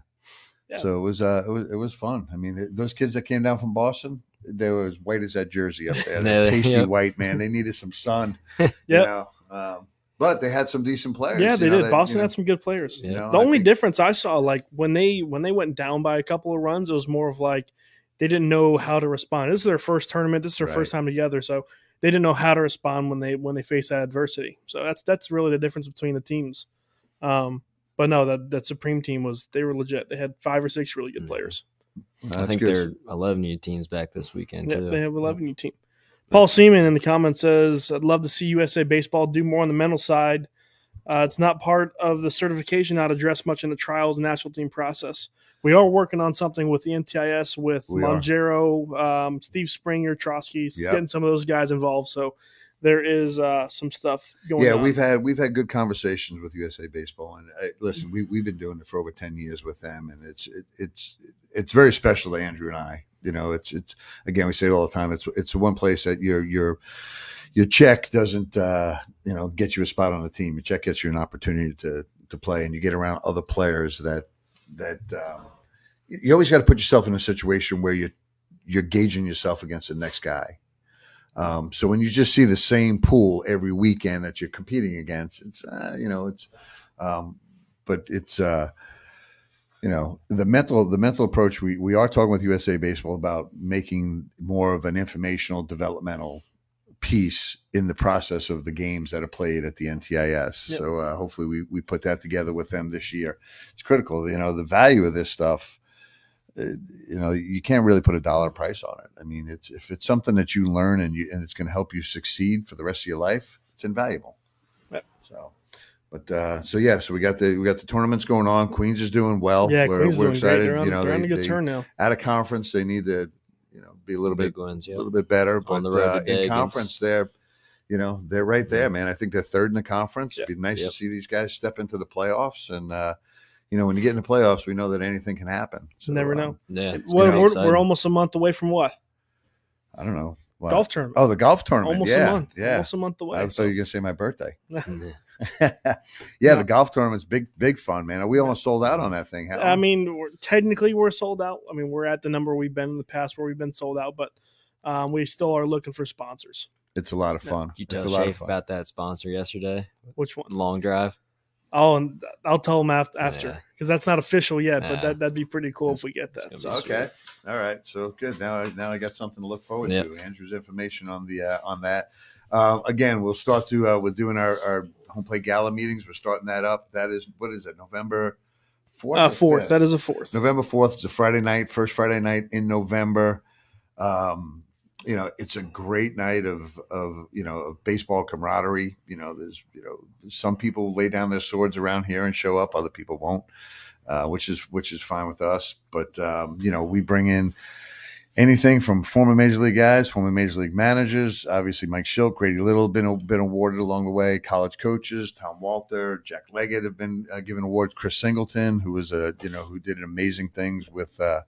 Yeah. So it was uh it was, it was fun. I mean, th- those kids that came down from Boston, they were as white as that jersey up there. They're Yeah, pasty yep. white, man. They needed some sun. you know. Um, but they had some decent players. yeah, you they know, did. that, Boston you know, had some good players. you know, the I only think- difference I saw, like when they when they went down by a couple of runs, it was more of like they didn't know how to respond. This is their first tournament. This is their Right. first time together, so they didn't know how to respond when they when they face that adversity. So that's that's really the difference between the teams. Um, but no, that that Supreme team was they were legit. They had five or six really good Mhm. players. That's I think good. there are 11 new teams back this weekend Yeah, too. they have eleven new team. Paul Seaman in the comments says, "I'd love to see USA baseball do more on the mental side. Uh, it's not part of the certification, not addressed much in the trials and national team process. We are working on something with the NTIS with We are. Longero, um, Steve Springer, Trotsky, Yep. getting some of those guys involved. So there is uh, some stuff going on. yeah, on. we've had we've had good conversations with USA Baseball, and uh, listen, we we've been doing it for over ten years with them, and it's it, it's it's very special to Andrew and I. You know, it's it's again we say it all the time. It's it's the one place that your your your check doesn't uh, you know get you a spot on the team. Your check gets you an opportunity to to play, and you get around other players that that um, you always got to put yourself in a situation where you you're gauging yourself against the next guy. Um, so when you just see the same pool every weekend that you're competing against, it's uh, you know it's, um, but it's uh, you know the mental the mental approach. We we are talking with USA Baseball about making more of an informational developmental piece in the process of the games that are played at the NTIS. Yep. So uh, hopefully we we put that together with them this year. It's critical. You know the value of this stuff uh, you know you can't really put a dollar price on it. I mean, it's if it's something that you learn and you and it's going to help you succeed for the rest of your life, it's invaluable. Yep. So, but uh, so yeah, so we got the we got the tournaments going on. Queens is doing well. yeah, we're, Queens we're doing great. excited. They're on, you know, they're on a good they- turn now. At a conference, they need to you know be a little bit Big wins, a little bit better. But On the road uh, today in against- conference, they're you know they're right there, man. I think they're third in the conference. Yep. It'd be nice Yep. to see these guys step into the playoffs and. uh you know, when you get in the playoffs, we know that anything can happen. So, Never um, know. Yeah, it's We're, we're, exciting. we're almost a month away from what I don't know. Wow. golf tournament. Oh, the golf tournament. almost yeah, a month. Yeah. almost a month away. I thought you were gonna say my birthday. Yeah. yeah, No. the golf tournament's big, big fun, man. We almost sold out on that thing. Hal. I mean, we're, technically we're sold out. I mean, we're at the number we've been in the past where we've been sold out, but um, we still are looking for sponsors. it's a lot of Yeah. fun. You it's tell a lot of Shafe fun. about that sponsor yesterday, Which one? long drive. Oh, and I'll tell them after Yeah. because that's not official yet. But Yeah. that that'd be pretty cool That's- if we get that. So, okay, all right. So good. Now, I, now I got something to look forward Yep. to. Andrew's information on the uh, on that. Uh, again, we'll start to uh, we're doing our, our home plate gala meetings. We're starting that up. That is what is it? November fourth. Uh, fourth. That is a fourth. November 4th is a Friday night, first Friday night in November. Um, you know, it's a great night of, of, you know, of baseball camaraderie. You know, there's, you know, some people lay down their swords around here and show up. Other people won't, uh, which is, which is fine with us. But, um, you know, we bring in anything from former major league guys, former major league managers, obviously Mike Shildt, Grady Little been, been awarded along the way, college coaches, Tom Walter, Jack Leggett have been uh, given awards. Chris Singleton, who was a, you know, who did amazing things with, uh,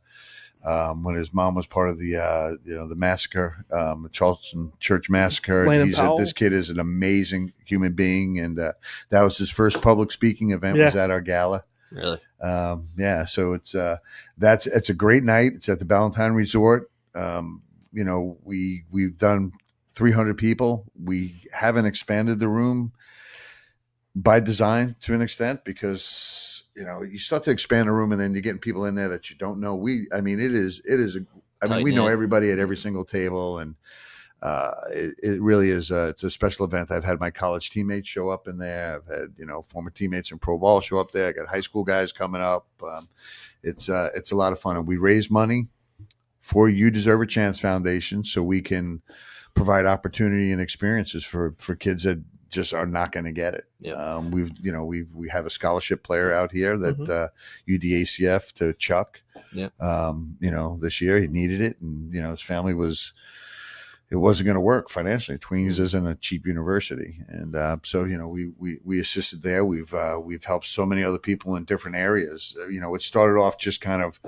um, when his mom was part of the uh, you know the massacre, um, the Charleston Church massacre. Landon He's a, this kid is an amazing human being, and uh, that was his first public speaking event. Was at our gala. Really? Um, yeah, so it's uh, that's it's a great night. It's at the Ballantyne Resort. Um, you know, we we've done 300 people. We haven't expanded the room by design to an extent because you know you start to expand a room and then you're getting people in there that you don't know. We, I mean, it is it is. A, I mean, we know everybody at every single table, and uh, it, it really is. A, it's a special event. I've had my college teammates show up in there. I've had you know former teammates in pro ball show up there. I got high school guys coming up. Um, it's uh, it's a lot of fun, and we raise money for You Deserve a Chance Foundation, so we can provide opportunity and experiences for for kids that just are not going to get it. Yep. Um, we've you know we we have a scholarship player out here that Mhm. uh, UDACF to Chuck. Yep. Um, you know this year he needed it, and you know his family was it wasn't going to work financially. Queens isn't a cheap university, and uh, so you know we we we assisted there. We've uh, we've helped so many other people in different areas. Uh, you know, it started off just kind of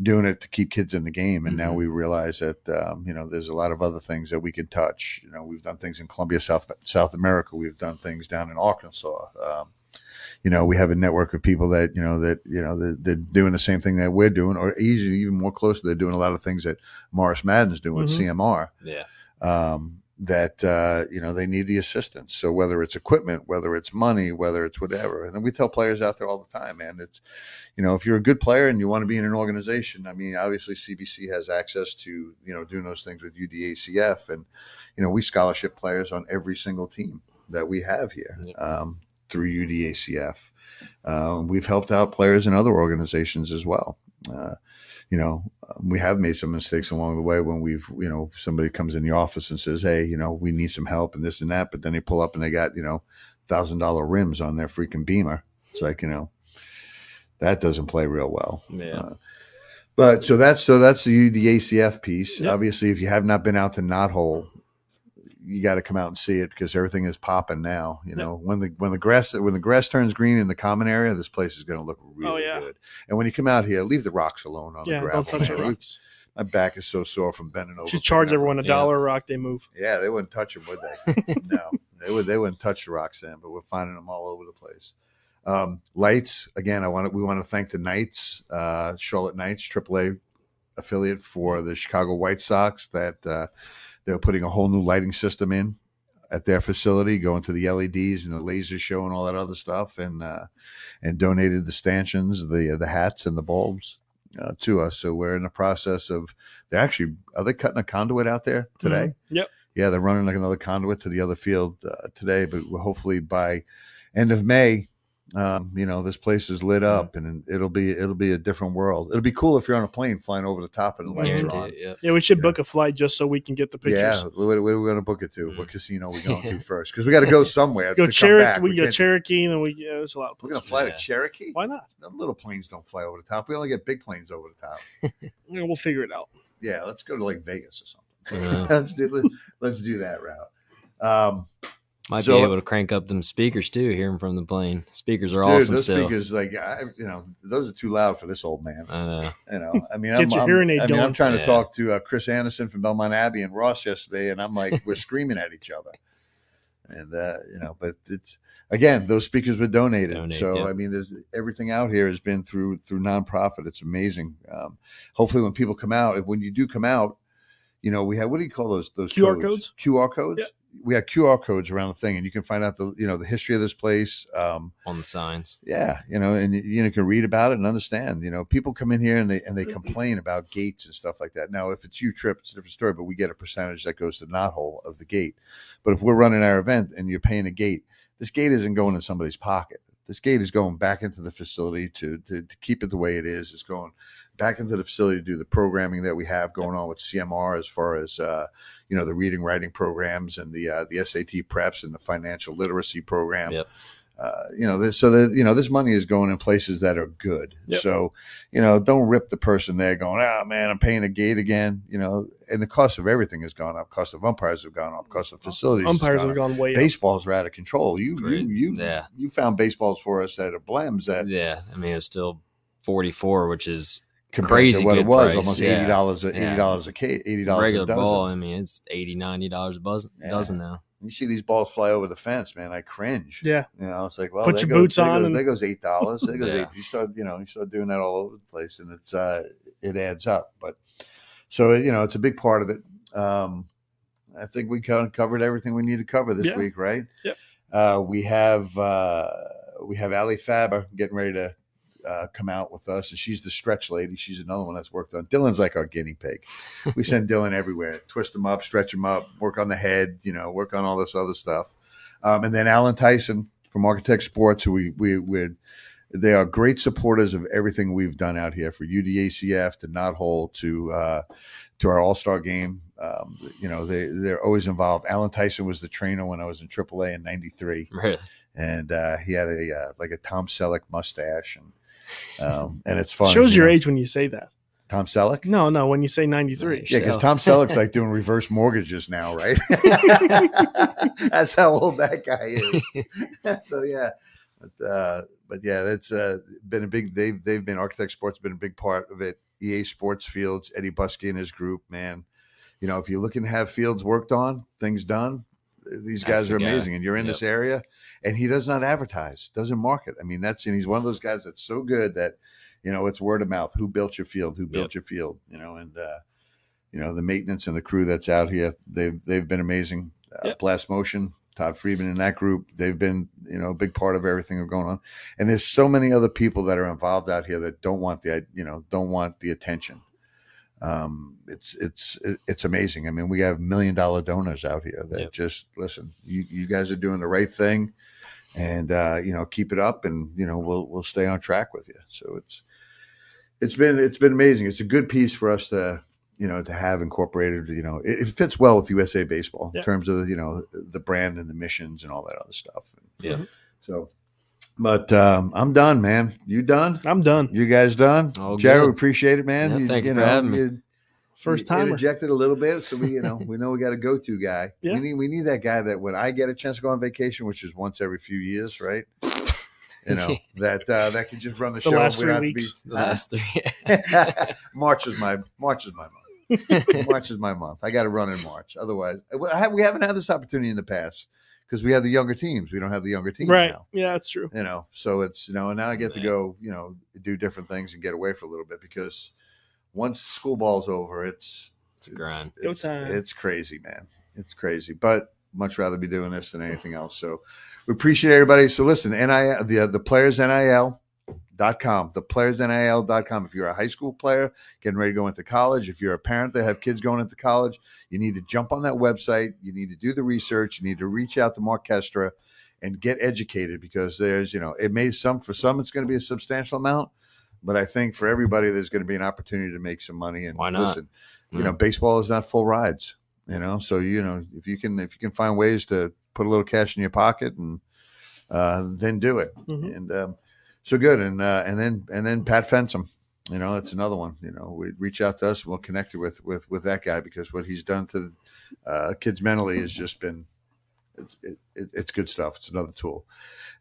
doing it to keep kids in the game, and now Mhm. we realize that um, you know there's a lot of other things that we can touch. You know, we've done things in Colombia, South South America. We've done things down in Arkansas. Um, you know, we have a network of people that you know that you know that they're doing the same thing that we're doing, or easy, even more closely, They're doing a lot of things that Morris Madden's doing with Mhm. CMR Yeah. Um, that uh, you know they need the assistance. So whether it's equipment, whether it's money, whether it's whatever, and we tell players out there all the time, man. It's you know if you're a good player and you want to be in an organization, I mean, obviously CBC has access to you know doing those things with UDACF, and you know we scholarship players on every single team that we have here um, through UDACF. Um, we've helped out players in other organizations as well. Uh, you know, um, we have made some mistakes along the way when we've, you know, somebody comes in the office and says, "Hey, you know, we need some help and this and that," but then they pull up and they got, you know, thousand dollar rims on their freaking Beamer. It's like, you know, that doesn't play real well. Yeah. Uh, but so that's so that's the UDACF piece. Yep. Obviously, if you have not been out to Knothole, you got to come out and see it because everything is popping now. You know, when the when the grass when the grass turns green in the common area, this place is going to look really Oh, yeah. good. And when you come out here, leave the rocks alone on Yeah, the don't touch the rocks. My back is so sore from bending over. Should charge everyone a dollar a rock they move. Yeah, they wouldn't touch them, would they? no, they would. They wouldn't touch the rocks then. But we're finding them all over the place. Um, lights again. I want to. We want to thank the Knights, uh, Charlotte Knights, AAA affiliate for the Chicago White Sox. That uh, they're putting a whole new lighting system in at their facility, going to the LEDs and the laser show and all that other stuff, and uh, and donated the stanchions, the the hats, and the bulbs uh, to us. So we're in the process of. They're actually are they cutting a conduit out there today? Mhm. Yep. Yeah, they're running like another conduit to the other field uh, today, but hopefully by end of May, um, you know, this place is lit up and it'll be it'll be a different world. It'll be cool if you're on a plane flying over the top and the lights are on. it, yeah. Yeah, we should Yeah. book a flight just so we can get the pictures. Yeah, where, where are we going to book it to? Mm. What casino are we going to first? Because we got to go somewhere. Go to come Cherokee. back. We, go Cherokee, and then we yeah, there's a lot of We're going to fly Yeah. to Cherokee. Why not? The little planes don't fly over the top. We only get big planes over the top. Yeah, we'll figure it out. Yeah, let's go to like Vegas or something. Let's do let's do that route. Um, might So- be able to crank up them speakers too, hearing from the plane. Speakers are dude, awesome those still. speakers, like I, you know, those are too loud for this old man. I know. You know, I mean, Get I'm, your I'm- hearing aid I mean, I'm going. trying to talk to uh, Chris Anderson from Belmont Abbey and Ross yesterday, and I'm like, we're screaming at each other, and uh, you know, but it's again, those speakers were donated, Donate, so yeah. I mean, there's everything out here has been through through nonprofit. It's amazing. Um, hopefully, when people come out, if when you do come out, you know, we have what do you call those those QR codes? QR codes. Yeah. We have QR codes around the thing, and you can find out the you know the history of this place. Um, On the signs. yeah, you know, and you- you know, can read about it and understand. You know, people come in here and they and they complain about gates and stuff like that. Now, if it's you trip, it's a different story, but we get a percentage that goes to the knothole of the gate. But if we're running our event and you're paying a gate, this gate isn't going in somebody's pocket. This gate is going back into the facility to, to to keep it the way it is. It's going back into the facility to do the programming that we have going on with CMR as far as uh, you know the reading writing programs and the uh, the SAT preps and the financial literacy program. Yep. Uh, you know, this, so that you know this money is going in places that are good. Yep. So, you know, don't rip the person there going, "Ah, man, I'm paying a gate again." You know, and the cost of everything has gone up. Cost of umpires have gone up. Cost of facilities. Umpires gone have up. gone way up. Baseballs are out of control. You, you, Great. you, Yeah. you found baseballs for us at a Blems that Yeah, I mean it's still forty four, which is compared Crazy to what it was, price, almost eighty dollars, Yeah. eighty dollars a case, eighty dollars a dozen. ball. I mean it's 80 90 dollars a buzz, Yeah. dozen now. You see these balls fly over the fence, man. I cringe. Yeah. You know, it's like, well, Put your goes- boots on Goes, and- there goes eight dollars. There goes Yeah. eight. You start, you know, you start doing that all over the place, and it's uh, it adds up. But so you know, it's a big part of it. Um, I think we kind of covered everything we need to cover this Yeah. week, right? Yep. Uh, we have uh, we have Ali Faber getting ready to uh, come out with us, and she's the stretch lady. She's another one that's worked on. Dylan's like our guinea pig. We send Dylan everywhere, twist him up, stretch him up, work on the head, you know, work on all this other stuff. Um, and then Alan Tyson from Architect Sports, who we we we they are great supporters of everything we've done out here for UDACF to Knot Hole to uh, to our All Star game. Um, you know, they they're always involved. Alan Tyson was the trainer when I was in AAA in '93 Really? and uh, he had a uh, like a Tom Selleck mustache, and um, and it's fun. Shows you your know. age when you say that. Tom Selleck. No, no, when you say 93. Yeah, because Sell. Tom Selleck's like doing reverse mortgages now, right? That's how old that guy is. so yeah, but uh, but yeah, that's uh, been a big. They've they've been Architect Sports been a big part of it. EA Sports Fields, Eddie Buskey and his group, man. You know, if you're looking to have fields worked on, things done, these That's guys the are guy. amazing. And you're in Yep. this area, and he does not advertise, doesn't market. I mean, that's and he's one of those guys that's so good that you know it's word of mouth. Who built your field? Who built your field? You know, and uh, you know the maintenance and the crew that's out here. They've they've been amazing. Uh, Yep. Blast Motion, Todd Friedman and that group. They've been you know a big part of everything that's going on. And there's so many other people that are involved out here that don't want the you know don't want the attention. Um, it's it's it's amazing. I mean, we have million dollar donors out here that Yep. just listen. You you guys are doing the right thing, and uh, you know keep it up, and you know we'll we'll stay on track with you. So it's it's been it's been amazing. It's a good piece for us to you know to have incorporated. You know, it, it fits well with USA Baseball Yeah. in terms of you know the brand and the missions and all that other stuff. Yeah. So, but um, I'm done, man. You done? I'm done. You guys done? All Jared, good. we appreciate it, man. Yeah, thank you for know, having me. you- First you timer. interjected a little bit, so we you know we know we got a go to guy. Yeah. We need we need that guy that when I get a chance to go on vacation, which is once every few years, right? You know that uh, that can just run the, The show. last We don't three have to be- weeks. Last three. March is my March is my month. March is my month. I got to run in March. Otherwise, I have, we haven't had this opportunity in the past because we have the younger teams. We don't have the younger teams Right. now. Yeah, that's true. You know, so it's you know, and now I get to go, you know, do different things and get away for a little bit because once school ball's over, it's It's a grind. Go It's, time. it's crazy, man. It's crazy, but much rather be doing this than anything else. So we appreciate everybody. So listen, NIL, the the players NIL. Dot com, the players dot com. If you're a high school player getting ready to go into college, if you're a parent that have kids going into college, you need to jump on that website. You need to do the research. You need to reach out to Mark Kestra and get educated because there's, you know, it may some for some it's going to be a substantial amount, but I think for everybody there's going to be an opportunity to make some money. And Why not? listen, you know, baseball is not full rides. You know, so you know if you can if you can find ways to put a little cash in your pocket and uh, then do it. Mhm. And um, so good. And uh, and then and then Pat Fensom. You know, that's another one. You know, we reach out to us, and we'll connect you with with with that guy because what he's done to uh, kids mentally has just been it's it, it, it's good stuff. It's another tool,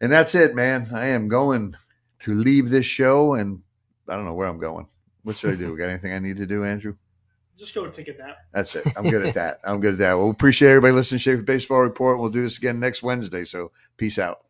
and that's it, man. I am going to leave this show, and I don't know where I'm going. What should I do? Got anything I need to do, Andrew? Just go take a nap. That's it. I'm good at that. I'm good at that. Well, appreciate everybody listening to Schaefer Baseball Report. We'll do this again next Wednesday. So peace out.